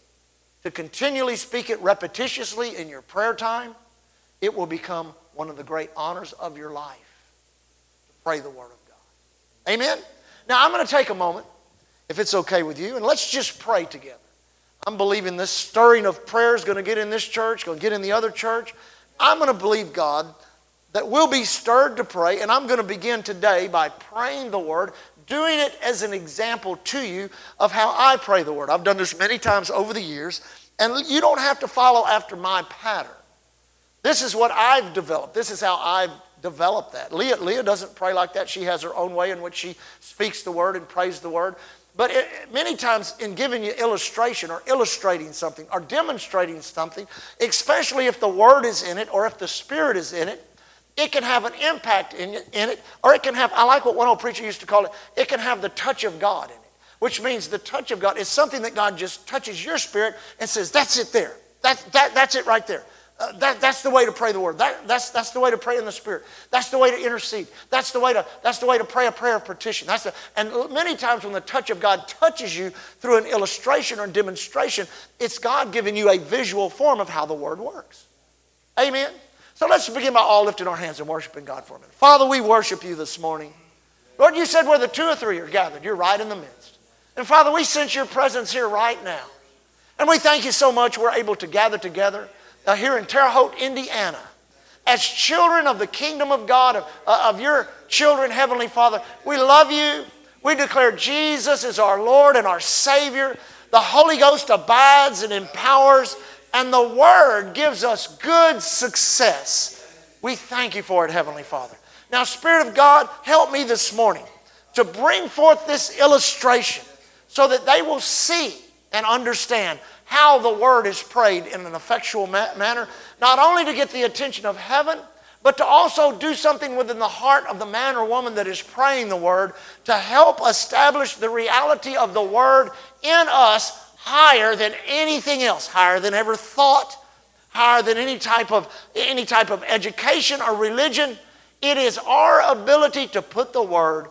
to continually speak it repetitiously in your prayer time. It will become one of the great honors of your life pray the Word of God. Amen? Now, I'm going to take a moment, if it's okay with you, and let's just pray together. I'm believing this stirring of prayer is going to get in this church, going to get in the other church. I'm going to believe God that we'll be stirred to pray, and I'm going to begin today by praying the Word, doing it as an example to you of how I pray the Word. I've done this many times over the years, and you don't have to follow after my pattern. This is what I've developed. This is how I've develop that. Leah, Leah doesn't pray like that. She has her own way in which she speaks the word and prays the word. But it, many times, in giving you illustration or illustrating something or demonstrating something, especially if the word is in it or if the spirit is in it, it can have an impact in, in it, or it can have, I like what one old preacher used to call it, it can have the touch of God in it, which means the touch of God is something that God just touches your spirit and says, That's it there. That, that, that's it right there. Uh, that, that's the way to pray the word. That, that's, that's the way to pray in the spirit. That's the way to intercede. That's the way to, that's the way to pray a prayer of petition. That's the, and many times when the touch of God touches you through an illustration or demonstration, it's God giving you a visual form of how the word works. Amen? So let's begin by all lifting our hands and worshiping God for a minute. Father, we worship you this morning. Lord, you said where the two or three are gathered, you're right in the midst. And Father, we sense your presence here right now. And we thank you so much we're able to gather together uh, here in Terre Haute, Indiana. as children of the kingdom of God, of, uh, of your children, Heavenly Father. We love you. We declare Jesus is our Lord and our Savior. The Holy Ghost abides and empowers, and the Word gives us good success. We thank you for it, Heavenly Father. Now, Spirit of God, help me this morning to bring forth this illustration so that they will see and understand how the word is prayed in an effectual ma- manner, not only to get the attention of heaven, but to also do something within the heart of the man or woman that is praying the word to help establish the reality of the word in us higher than anything else, higher than ever thought, higher than any type of any type of education or religion. It is our ability to put the word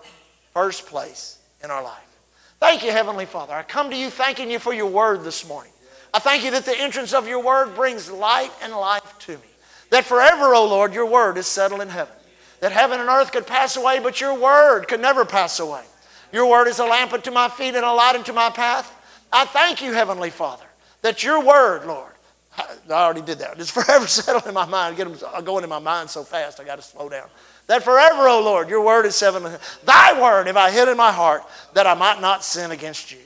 first place in our life. Thank you, Heavenly Father. I come to you thanking you for your word this morning. I thank you that the entrance of your word brings light and life to me. That forever, O oh Lord, your word is settled in heaven. That heaven and earth could pass away, but your word could never pass away. Your word is a lamp unto my feet and a light unto my path. I thank you, Heavenly Father, that your word, Lord, I already did that. It's forever settled in my mind. Get them uh, going in my mind so fast, I got to slow down. That forever, O Lord, your word is seven. Thy word have I hid in my heart that I might not sin against you.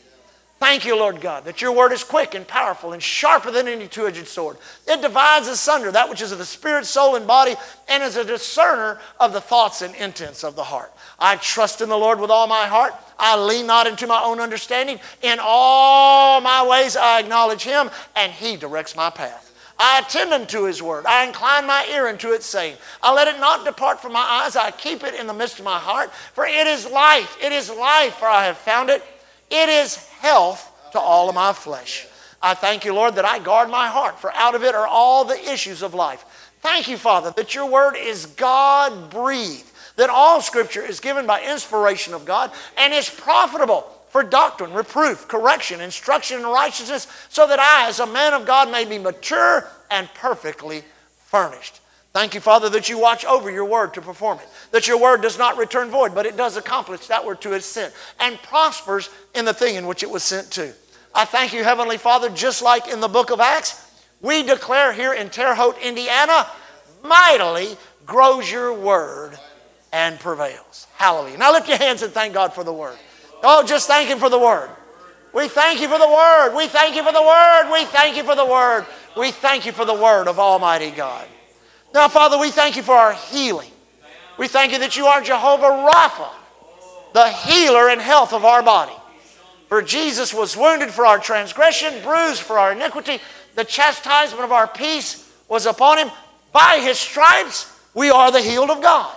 Thank you, Lord God, that your word is quick and powerful and sharper than any two edged sword. It divides asunder that which is of the spirit, soul, and body, and is a discerner of the thoughts and intents of the heart. I trust in the Lord with all my heart. I lean not into my own understanding. In all my ways I acknowledge him, and he directs my path. I attend unto his word. I incline my ear unto its saying. I let it not depart from my eyes. I keep it in the midst of my heart. For it is life. It is life, for I have found it. It is health to all of my flesh. I thank you, Lord, that I guard my heart, for out of it are all the issues of life. Thank you, Father, that your word is God breathed, that all scripture is given by inspiration of God and is profitable for doctrine, reproof, correction, instruction in righteousness, so that I, as a man of God, may be mature and perfectly furnished. Thank you, Father, that you watch over your word to perform it. That your word does not return void, but it does accomplish that word to its sent and prospers in the thing in which it was sent to. I thank you, Heavenly Father, just like in the book of Acts, we declare here in Terre Haute, Indiana, mightily grows your word and prevails. Hallelujah. Now lift your hands and thank God for the word. Oh, just thank Him for the Word. We thank you for the Word. We thank you for the Word. We thank you for the Word. We thank you for the Word of Almighty God. Now, Father, we thank you for our healing. We thank you that you are Jehovah Rapha, the healer and health of our body. For Jesus was wounded for our transgression, bruised for our iniquity. The chastisement of our peace was upon him. By his stripes, we are the healed of God.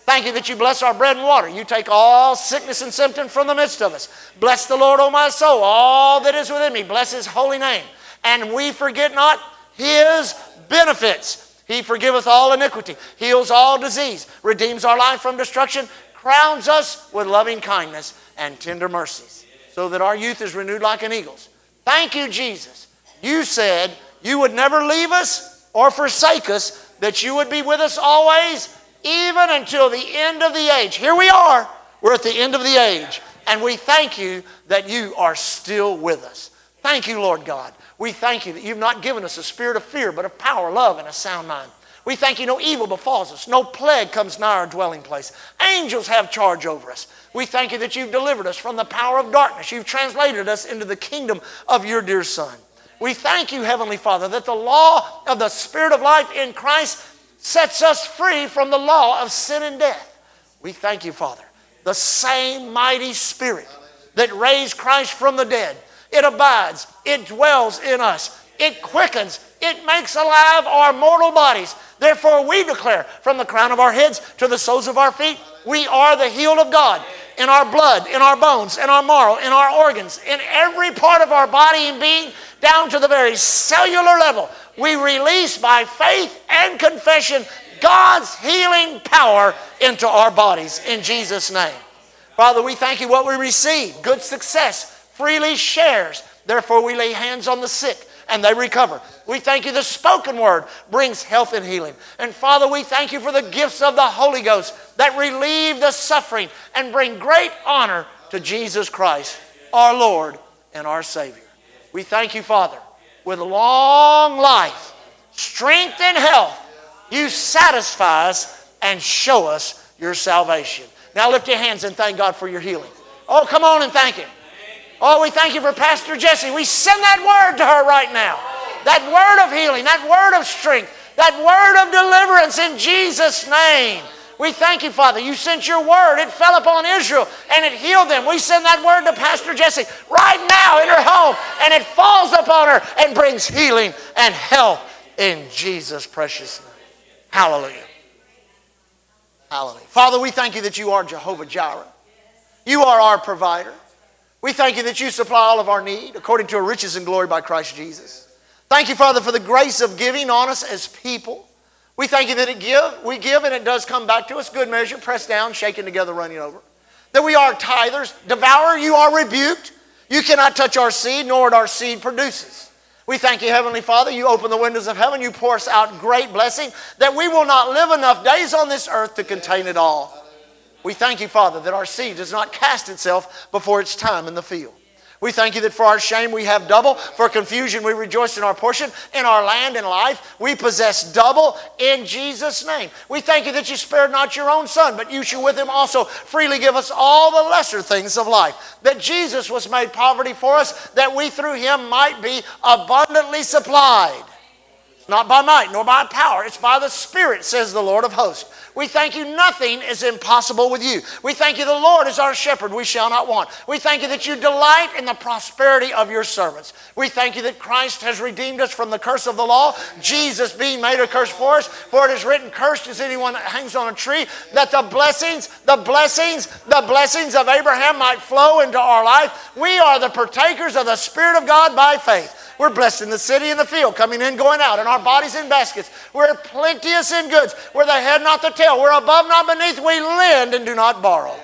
Thank you that you bless our bread and water. You take all sickness and symptom from the midst of us. Bless the Lord, O my soul, all that is within me. Bless his holy name. And we forget not his benefits. He forgiveth all iniquity, heals all disease, redeems our life from destruction, crowns us with loving kindness and tender mercies, so that our youth is renewed like an eagle's. Thank you, Jesus. You said you would never leave us or forsake us, that you would be with us always even until the end of the age. Here we are, we're at the end of the age, and we thank you that you are still with us. Thank you, Lord God. We thank you that you've not given us a spirit of fear, but of power, love, and a sound mind. We thank you no evil befalls us, no plague comes nigh our dwelling place. Angels have charge over us. We thank you that you've delivered us from the power of darkness. You've translated us into the kingdom of your dear Son. We thank you, Heavenly Father, that the law of the Spirit of life in Christ sets us free from the law of sin and death. We thank you, Father. The same mighty Spirit that raised Christ from the dead, it abides, it dwells in us, it quickens, it makes alive our mortal bodies. Therefore, we declare from the crown of our heads to the soles of our feet, we are the healed of God in our blood, in our bones, in our marrow, in our organs, in every part of our body and being, down to the very cellular level we release by faith and confession God's healing power into our bodies in Jesus' name. Father, we thank you what we receive good success, freely shares. Therefore, we lay hands on the sick and they recover. We thank you the spoken word brings health and healing. And Father, we thank you for the gifts of the Holy Ghost that relieve the suffering and bring great honor to Jesus Christ, our Lord and our Savior. We thank you, Father with long life, strength, and health. You satisfy us and show us your salvation. Now lift your hands and thank God for your healing. Oh, come on and thank Him. Oh, we thank you for Pastor Jesse. We send that word to her right now. That word of healing, that word of strength, that word of deliverance in Jesus' name. We thank you, Father. You sent your word. It fell upon Israel and it healed them. We send that word to Pastor Jesse right now in her home and it falls upon her and brings healing and health in Jesus' precious name. Hallelujah. Hallelujah. Father, we thank you that you are Jehovah Jireh. You are our provider. We thank you that you supply all of our need according to our riches and glory by Christ Jesus. Thank you, Father, for the grace of giving on us as people. We thank you that it give, we give and it does come back to us, good measure, pressed down, shaken together, running over. That we are tithers. Devour, you are rebuked. You cannot touch our seed, nor what our seed produces. We thank you, Heavenly Father. You open the windows of heaven. You pour us out great blessing that we will not live enough days on this earth to contain it all. We thank you, Father, that our seed does not cast itself before its time in the field. We thank you that for our shame we have double, for confusion we rejoice in our portion, in our land and life we possess double in Jesus' name. We thank you that you spared not your own son, but you shall with him also freely give us all the lesser things of life. That Jesus was made poverty for us, that we through him might be abundantly supplied. Not by might nor by power, it's by the Spirit, says the Lord of hosts. We thank you, nothing is impossible with you. We thank you, the Lord is our shepherd, we shall not want. We thank you that you delight in the prosperity of your servants. We thank you that Christ has redeemed us from the curse of the law, Jesus being made a curse for us. For it is written, Cursed is anyone that hangs on a tree, that the blessings, the blessings, the blessings of Abraham might flow into our life. We are the partakers of the Spirit of God by faith. We're blessed in the city and the field, coming in, going out, and our bodies in baskets. We're plenteous in goods. We're the head, not the tail. We're above, not beneath. We lend and do not borrow.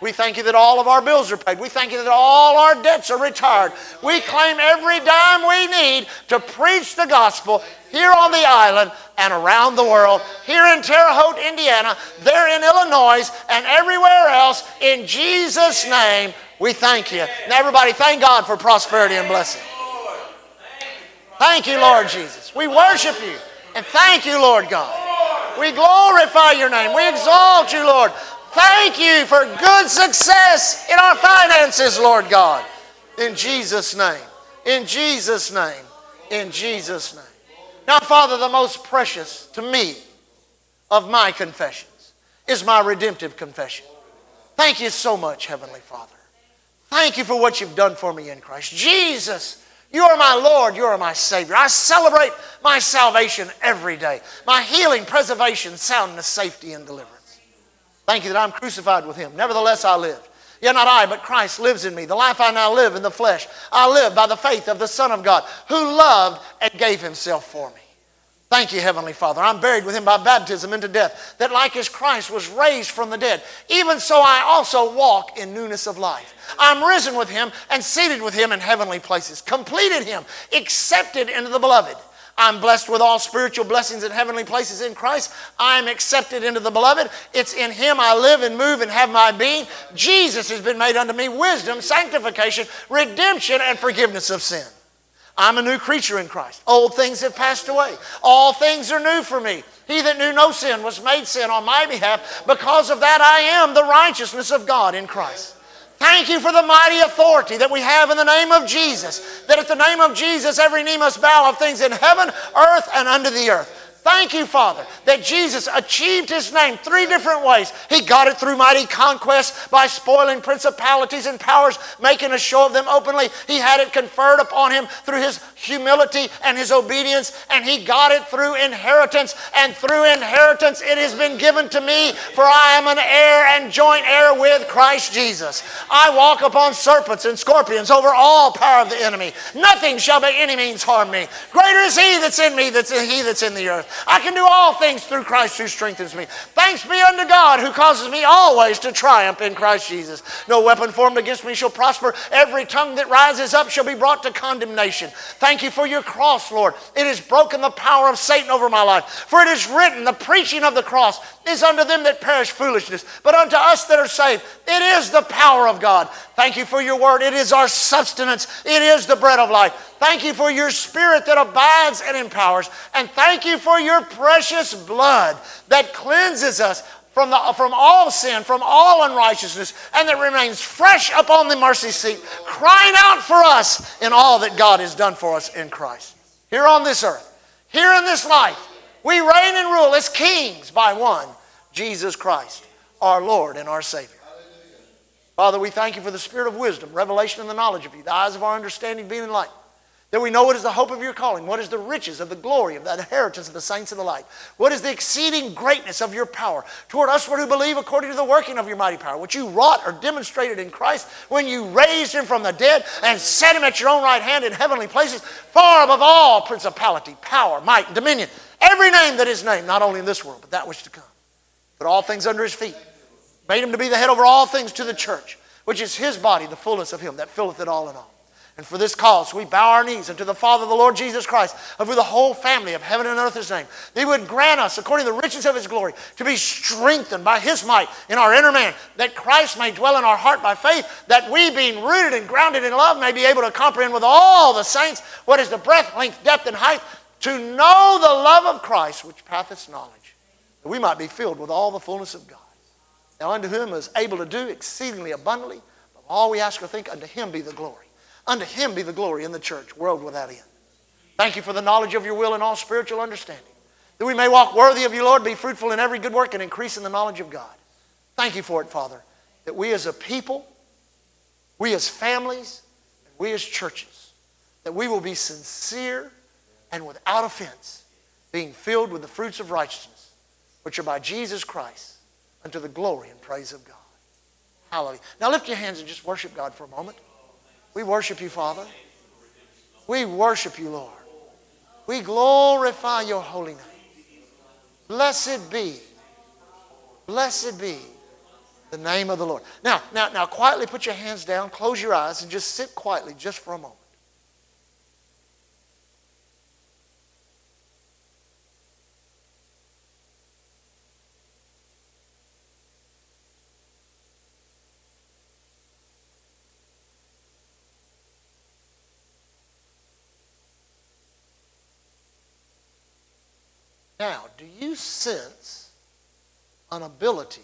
We thank you that all of our bills are paid. We thank you that all our debts are retired. We claim every dime we need to preach the gospel here on the island and around the world, here in Terre Haute, Indiana, there in Illinois, and everywhere else. In Jesus' name, we thank you. And everybody, thank God for prosperity and blessing. Thank you, Lord Jesus. We worship you. And thank you, Lord God. We glorify your name. We exalt you, Lord. Thank you for good success in our finances, Lord God. In Jesus' name. In Jesus' name. In Jesus' name. Now, Father, the most precious to me of my confessions is my redemptive confession. Thank you so much, Heavenly Father. Thank you for what you've done for me in Christ. Jesus you are my Lord. You are my Savior. I celebrate my salvation every day, my healing, preservation, soundness, safety, and deliverance. Thank you that I'm crucified with Him. Nevertheless, I live. Yet not I, but Christ lives in me. The life I now live in the flesh, I live by the faith of the Son of God, who loved and gave Himself for me. Thank you, Heavenly Father. I'm buried with him by baptism into death, that like as Christ was raised from the dead, even so I also walk in newness of life. I'm risen with him and seated with him in heavenly places, completed him, accepted into the beloved. I'm blessed with all spiritual blessings in heavenly places in Christ. I'm accepted into the beloved. It's in Him I live and move and have my being. Jesus has been made unto me wisdom, sanctification, redemption, and forgiveness of sin. I'm a new creature in Christ. Old things have passed away. All things are new for me. He that knew no sin was made sin on my behalf. Because of that, I am the righteousness of God in Christ. Thank you for the mighty authority that we have in the name of Jesus. That at the name of Jesus, every knee must bow of things in heaven, earth, and under the earth. Thank you, Father, that Jesus achieved his name three different ways. He got it through mighty conquest by spoiling principalities and powers, making a show of them openly. He had it conferred upon him through his humility and his obedience, and he got it through inheritance. And through inheritance, it has been given to me, for I am an heir and joint heir with Christ Jesus. I walk upon serpents and scorpions over all power of the enemy. Nothing shall by any means harm me. Greater is he that's in me than he that's in the earth. I can do all things through Christ who strengthens me. Thanks be unto God who causes me always to triumph in Christ Jesus. No weapon formed against me shall prosper. Every tongue that rises up shall be brought to condemnation. Thank you for your cross, Lord. It has broken the power of Satan over my life. For it is written, the preaching of the cross is unto them that perish foolishness, but unto us that are saved, it is the power of God. Thank you for your word. It is our sustenance, it is the bread of life. Thank you for your spirit that abides and empowers. And thank you for your precious blood that cleanses us from, the, from all sin, from all unrighteousness, and that remains fresh upon the mercy seat, crying out for us in all that God has done for us in Christ. Here on this earth, here in this life, we reign and rule as kings by one, Jesus Christ, our Lord and our Savior. Father, we thank you for the spirit of wisdom, revelation, and the knowledge of you, the eyes of our understanding being enlightened. That we know what is the hope of your calling, what is the riches of the glory of the inheritance of the saints of the light, what is the exceeding greatness of your power toward us who believe according to the working of your mighty power, which you wrought or demonstrated in Christ when you raised him from the dead and set him at your own right hand in heavenly places, far above all principality, power, might, and dominion, every name that is named, not only in this world, but that which is to come. Put all things under his feet, made him to be the head over all things to the church, which is his body, the fullness of him that filleth it all in all. And for this cause, we bow our knees unto the Father, the Lord Jesus Christ, of who the whole family of heaven and earth is named. That he would grant us, according to the riches of his glory, to be strengthened by his might in our inner man, that Christ may dwell in our heart by faith, that we, being rooted and grounded in love, may be able to comprehend with all the saints what is the breadth, length, depth, and height, to know the love of Christ, which passeth knowledge, that we might be filled with all the fullness of God. Now unto him is able to do exceedingly abundantly, of all we ask or think, unto him be the glory. Unto him be the glory in the church, world without end. Thank you for the knowledge of your will and all spiritual understanding. That we may walk worthy of you, Lord, be fruitful in every good work and increase in the knowledge of God. Thank you for it, Father, that we as a people, we as families, and we as churches, that we will be sincere and without offense, being filled with the fruits of righteousness, which are by Jesus Christ, unto the glory and praise of God. Hallelujah. Now lift your hands and just worship God for a moment. We worship you, Father. We worship you, Lord. We glorify your holy name. Blessed be, blessed be the name of the Lord. Now, now, now, quietly put your hands down, close your eyes, and just sit quietly just for a moment. Now, do you sense an ability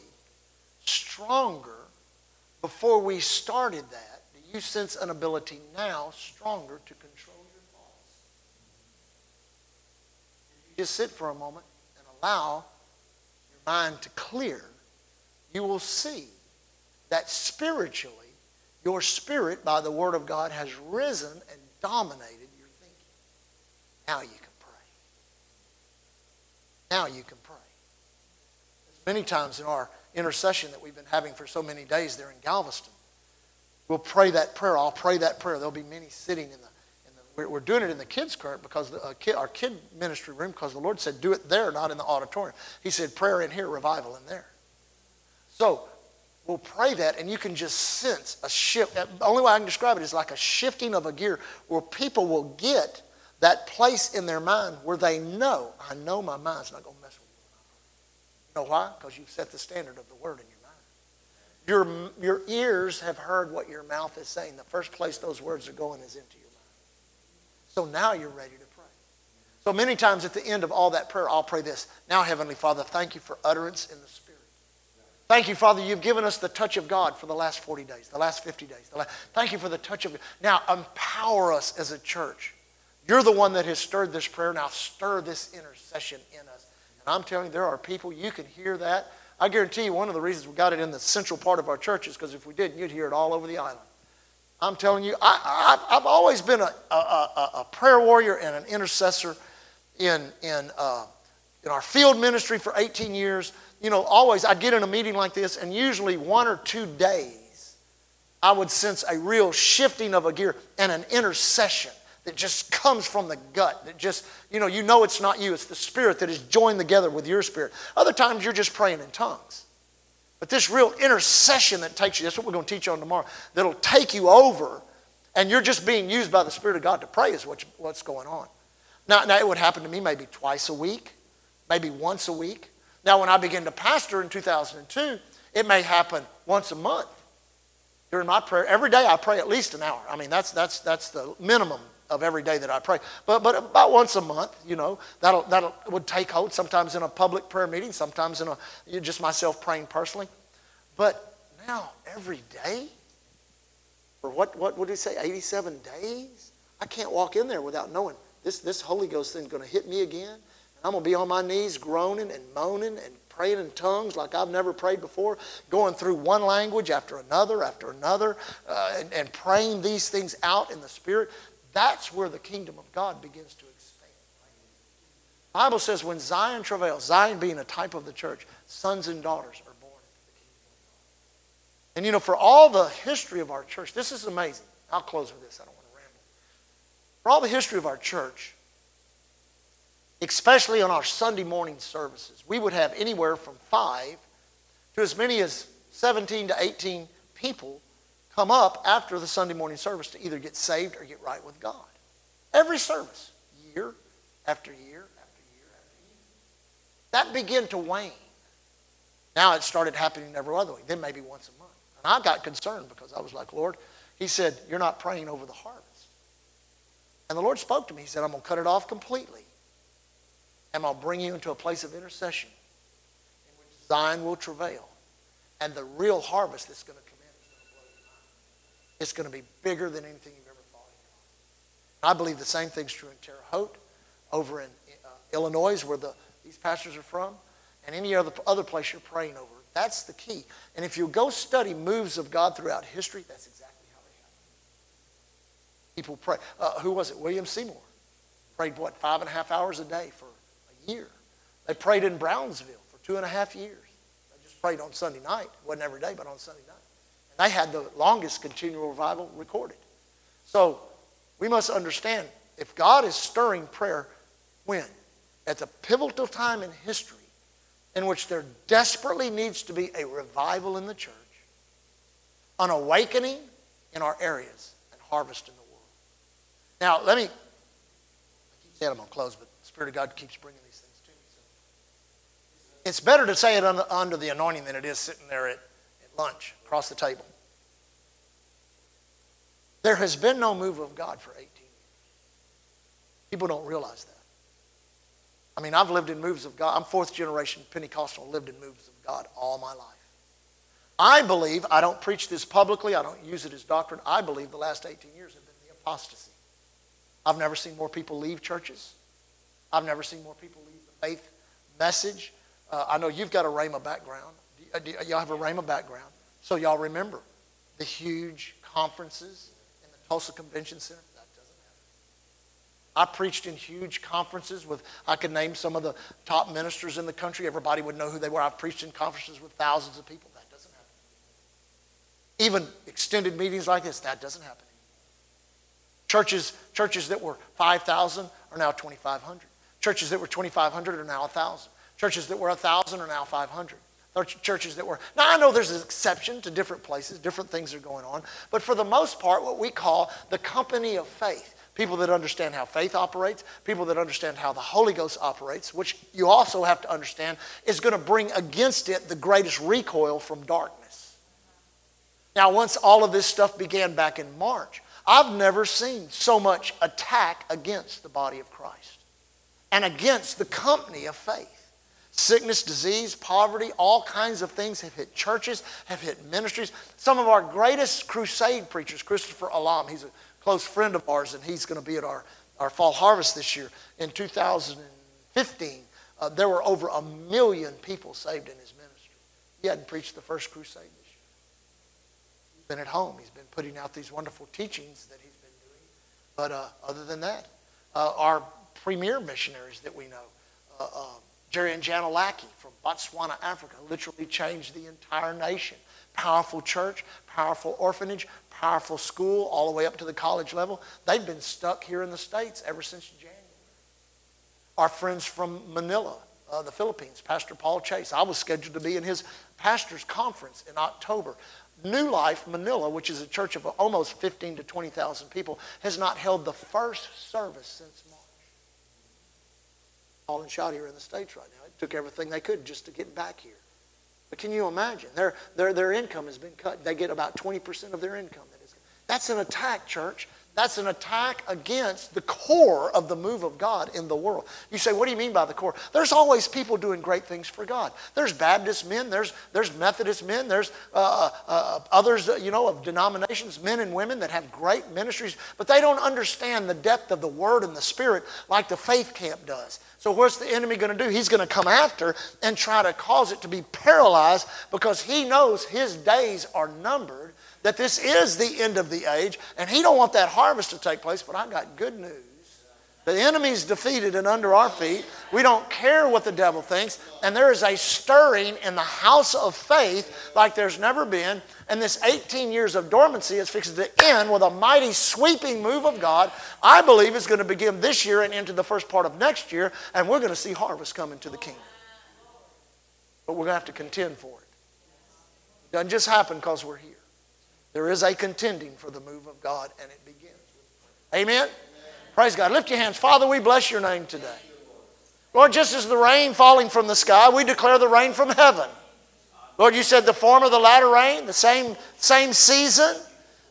stronger before we started that? Do you sense an ability now stronger to control your thoughts? You just sit for a moment and allow your mind to clear. You will see that spiritually, your spirit, by the Word of God, has risen and dominated your thinking. Now you can. Now you can pray. Many times in our intercession that we've been having for so many days there in Galveston, we'll pray that prayer. I'll pray that prayer. There'll be many sitting in the, in the we're, we're, doing it in the kids' court because the, uh, kid, our kid ministry room, because the Lord said, do it there, not in the auditorium. He said, prayer in here, revival in there. So we'll pray that, and you can just sense a shift. The only way I can describe it is like a shifting of a gear where people will get that place in their mind where they know, I know my mind's not going to mess with you. You know why? Because you've set the standard of the word in your mind. Your, your ears have heard what your mouth is saying. The first place those words are going is into your mind. So now you're ready to pray. So many times at the end of all that prayer, I'll pray this. Now, Heavenly Father, thank you for utterance in the Spirit. Thank you, Father, you've given us the touch of God for the last 40 days, the last 50 days. Last, thank you for the touch of God. Now, empower us as a church you're the one that has stirred this prayer. Now stir this intercession in us. And I'm telling you, there are people, you can hear that. I guarantee you, one of the reasons we got it in the central part of our church is because if we didn't, you'd hear it all over the island. I'm telling you, I, have always been a, a, a, a, prayer warrior and an intercessor in, in, uh, in our field ministry for 18 years. You know, always I'd get in a meeting like this, and usually one or two days, I would sense a real shifting of a gear and an intercession that just comes from the gut. That just, you know, you know it's not you, it's the Spirit that is joined together with your spirit. Other times you're just praying in tongues. But this real intercession that takes you, that's what we're going to teach on tomorrow, that'll take you over, and you're just being used by the Spirit of God to pray is what, what's going on. Now, now, it would happen to me maybe twice a week, maybe once a week. Now, when I began to pastor in 2002, it may happen once a month during my prayer. Every day I pray at least an hour. I mean, that's, that's, that's the minimum of every day that I pray. But, but about once a month, you know, that'll, that'll would take hold, sometimes in a public prayer meeting, sometimes in a, just myself praying personally. But now, every day, for what, what would he say, 87 days? I can't walk in there without knowing this, this Holy Ghost thing's going to hit me again. And I'm going to be on my knees groaning and moaning and praying in tongues like I've never prayed before, going through one language after another after another, uh, and, and praying these things out in the Spirit. That's where the kingdom of God begins to expand. Bible says when Zion travails, Zion being a type of the church, sons and daughters are born into the kingdom of God. And you know, for all the history of our church, this is amazing. I'll close with this. I don't want to ramble. For all the history of our church, especially on our Sunday morning services, we would have anywhere from five to as many as 17 to 18 people come up after the Sunday morning service to either get saved or get right with God. Every service, year after year after year after year. That began to wane. Now it started happening every other week, then maybe once a month. And I got concerned because I was like, Lord, He said, You're not praying over the harvest. And the Lord spoke to me. He said, I'm going to cut it off completely. And I'll bring you into a place of intercession in which Zion will travail. And the real harvest that's going to come in is going to blow your mind. It's going to be bigger than anything you've ever thought. I believe the same thing's true in Terre Haute, over in uh, Illinois, where the, these pastors are from, and any other, other place you're praying over. That's the key. And if you go study moves of God throughout history, that's exactly how they happen. People pray. Uh, who was it? William Seymour. Prayed, what, five and a half hours a day for a year. They prayed in Brownsville for two and a half years. They just prayed on Sunday night. It wasn't every day, but on Sunday night. They had the longest continual revival recorded. So we must understand if God is stirring prayer, when? At the pivotal time in history in which there desperately needs to be a revival in the church, an awakening in our areas, and harvest in the world. Now, let me, I keep saying I'm going to close, but the Spirit of God keeps bringing these things to me. So it's better to say it under, under the anointing than it is sitting there at, at lunch across the table. There has been no move of God for 18 years. People don't realize that. I mean, I've lived in moves of God. I'm fourth generation Pentecostal, lived in moves of God all my life. I believe, I don't preach this publicly, I don't use it as doctrine. I believe the last 18 years have been the apostasy. I've never seen more people leave churches. I've never seen more people leave the faith message. Uh, I know you've got a Rhema background. Do, uh, y'all have a Rhema background. So y'all remember the huge conferences in the Tulsa Convention Center. That doesn't happen. I preached in huge conferences with, I could name some of the top ministers in the country. Everybody would know who they were. I've preached in conferences with thousands of people. That doesn't happen. Even extended meetings like this, that doesn't happen. Churches, churches that were 5,000 are now 2,500. Churches that were 2,500 are now 1,000. Churches that were 1,000 are now 500. Churches that were, now I know there's an exception to different places, different things are going on, but for the most part, what we call the company of faith people that understand how faith operates, people that understand how the Holy Ghost operates, which you also have to understand is going to bring against it the greatest recoil from darkness. Now, once all of this stuff began back in March, I've never seen so much attack against the body of Christ and against the company of faith. Sickness, disease, poverty, all kinds of things have hit churches, have hit ministries. Some of our greatest crusade preachers, Christopher Alam, he's a close friend of ours, and he's going to be at our, our fall harvest this year. In 2015, uh, there were over a million people saved in his ministry. He hadn't preached the first crusade this year. He's been at home. He's been putting out these wonderful teachings that he's been doing. But uh, other than that, uh, our premier missionaries that we know, uh, uh, Jerry and Janalaki from Botswana, Africa, literally changed the entire nation. Powerful church, powerful orphanage, powerful school all the way up to the college level. They've been stuck here in the States ever since January. Our friends from Manila, uh, the Philippines, Pastor Paul Chase. I was scheduled to be in his pastor's conference in October. New Life Manila, which is a church of almost 15 to 20,000 people, has not held the first service since March. And shot here in the States right now. It took everything they could just to get back here. But can you imagine? Their, their, their income has been cut. They get about 20% of their income. That is, that's an attack, church. That's an attack against the core of the move of God in the world. You say, what do you mean by the core? There's always people doing great things for God. There's Baptist men, there's, there's Methodist men, there's uh, uh, uh others, uh, you know, of denominations, men and women that have great ministries, but they don't understand the depth of the Word and the Spirit like the faith camp does. So, what's the enemy going to do? He's going to come after and try to cause it to be paralyzed because he knows his days are numbered that this is the end of the age, and he don't want that harvest to take place, but I got good news. The enemy's defeated and under our feet. We don't care what the devil thinks. And there is a stirring in the house of faith like there's never been. And this 18 years of dormancy is fixed to end with a mighty sweeping move of God. I believe it's going to begin this year and into the first part of next year. And we're going to see harvest coming to the kingdom. But we're going to have to contend for it. It doesn't just happen because we're here. There is a contending for the move of God, and it begins. Amen? Amen? Praise God. Lift your hands. Father, we bless your name today. Lord, just as the rain falling from the sky, we declare the rain from heaven. Lord, you said the former, the latter rain, the same, same season.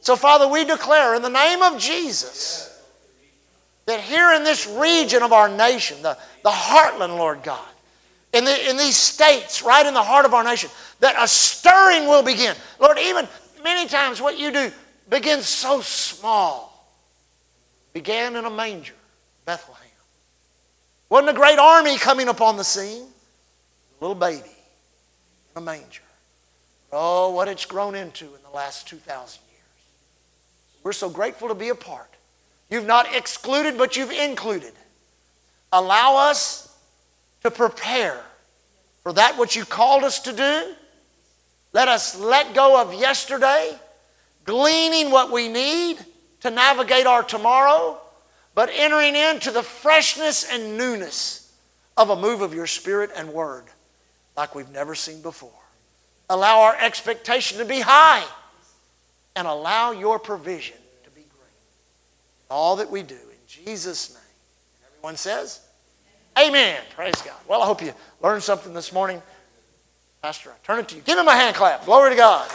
So, Father, we declare in the name of Jesus that here in this region of our nation, the, the heartland, Lord God, in, the, in these states, right in the heart of our nation, that a stirring will begin. Lord, even many times what you do begins so small. Began in a manger, Bethlehem. Wasn't a great army coming upon the scene. A little baby in a manger. Oh, what it's grown into in the last 2,000 years. We're so grateful to be a part. You've not excluded, but you've included. Allow us to prepare for that which you called us to do let us let go of yesterday, gleaning what we need to navigate our tomorrow, but entering into the freshness and newness of a move of your spirit and word like we've never seen before. Allow our expectation to be high and allow your provision to be great. All that we do in Jesus' name. Everyone says, Amen. Praise God. Well, I hope you learned something this morning. Pastor, I turn it to you. Give him a hand clap. Glory to God.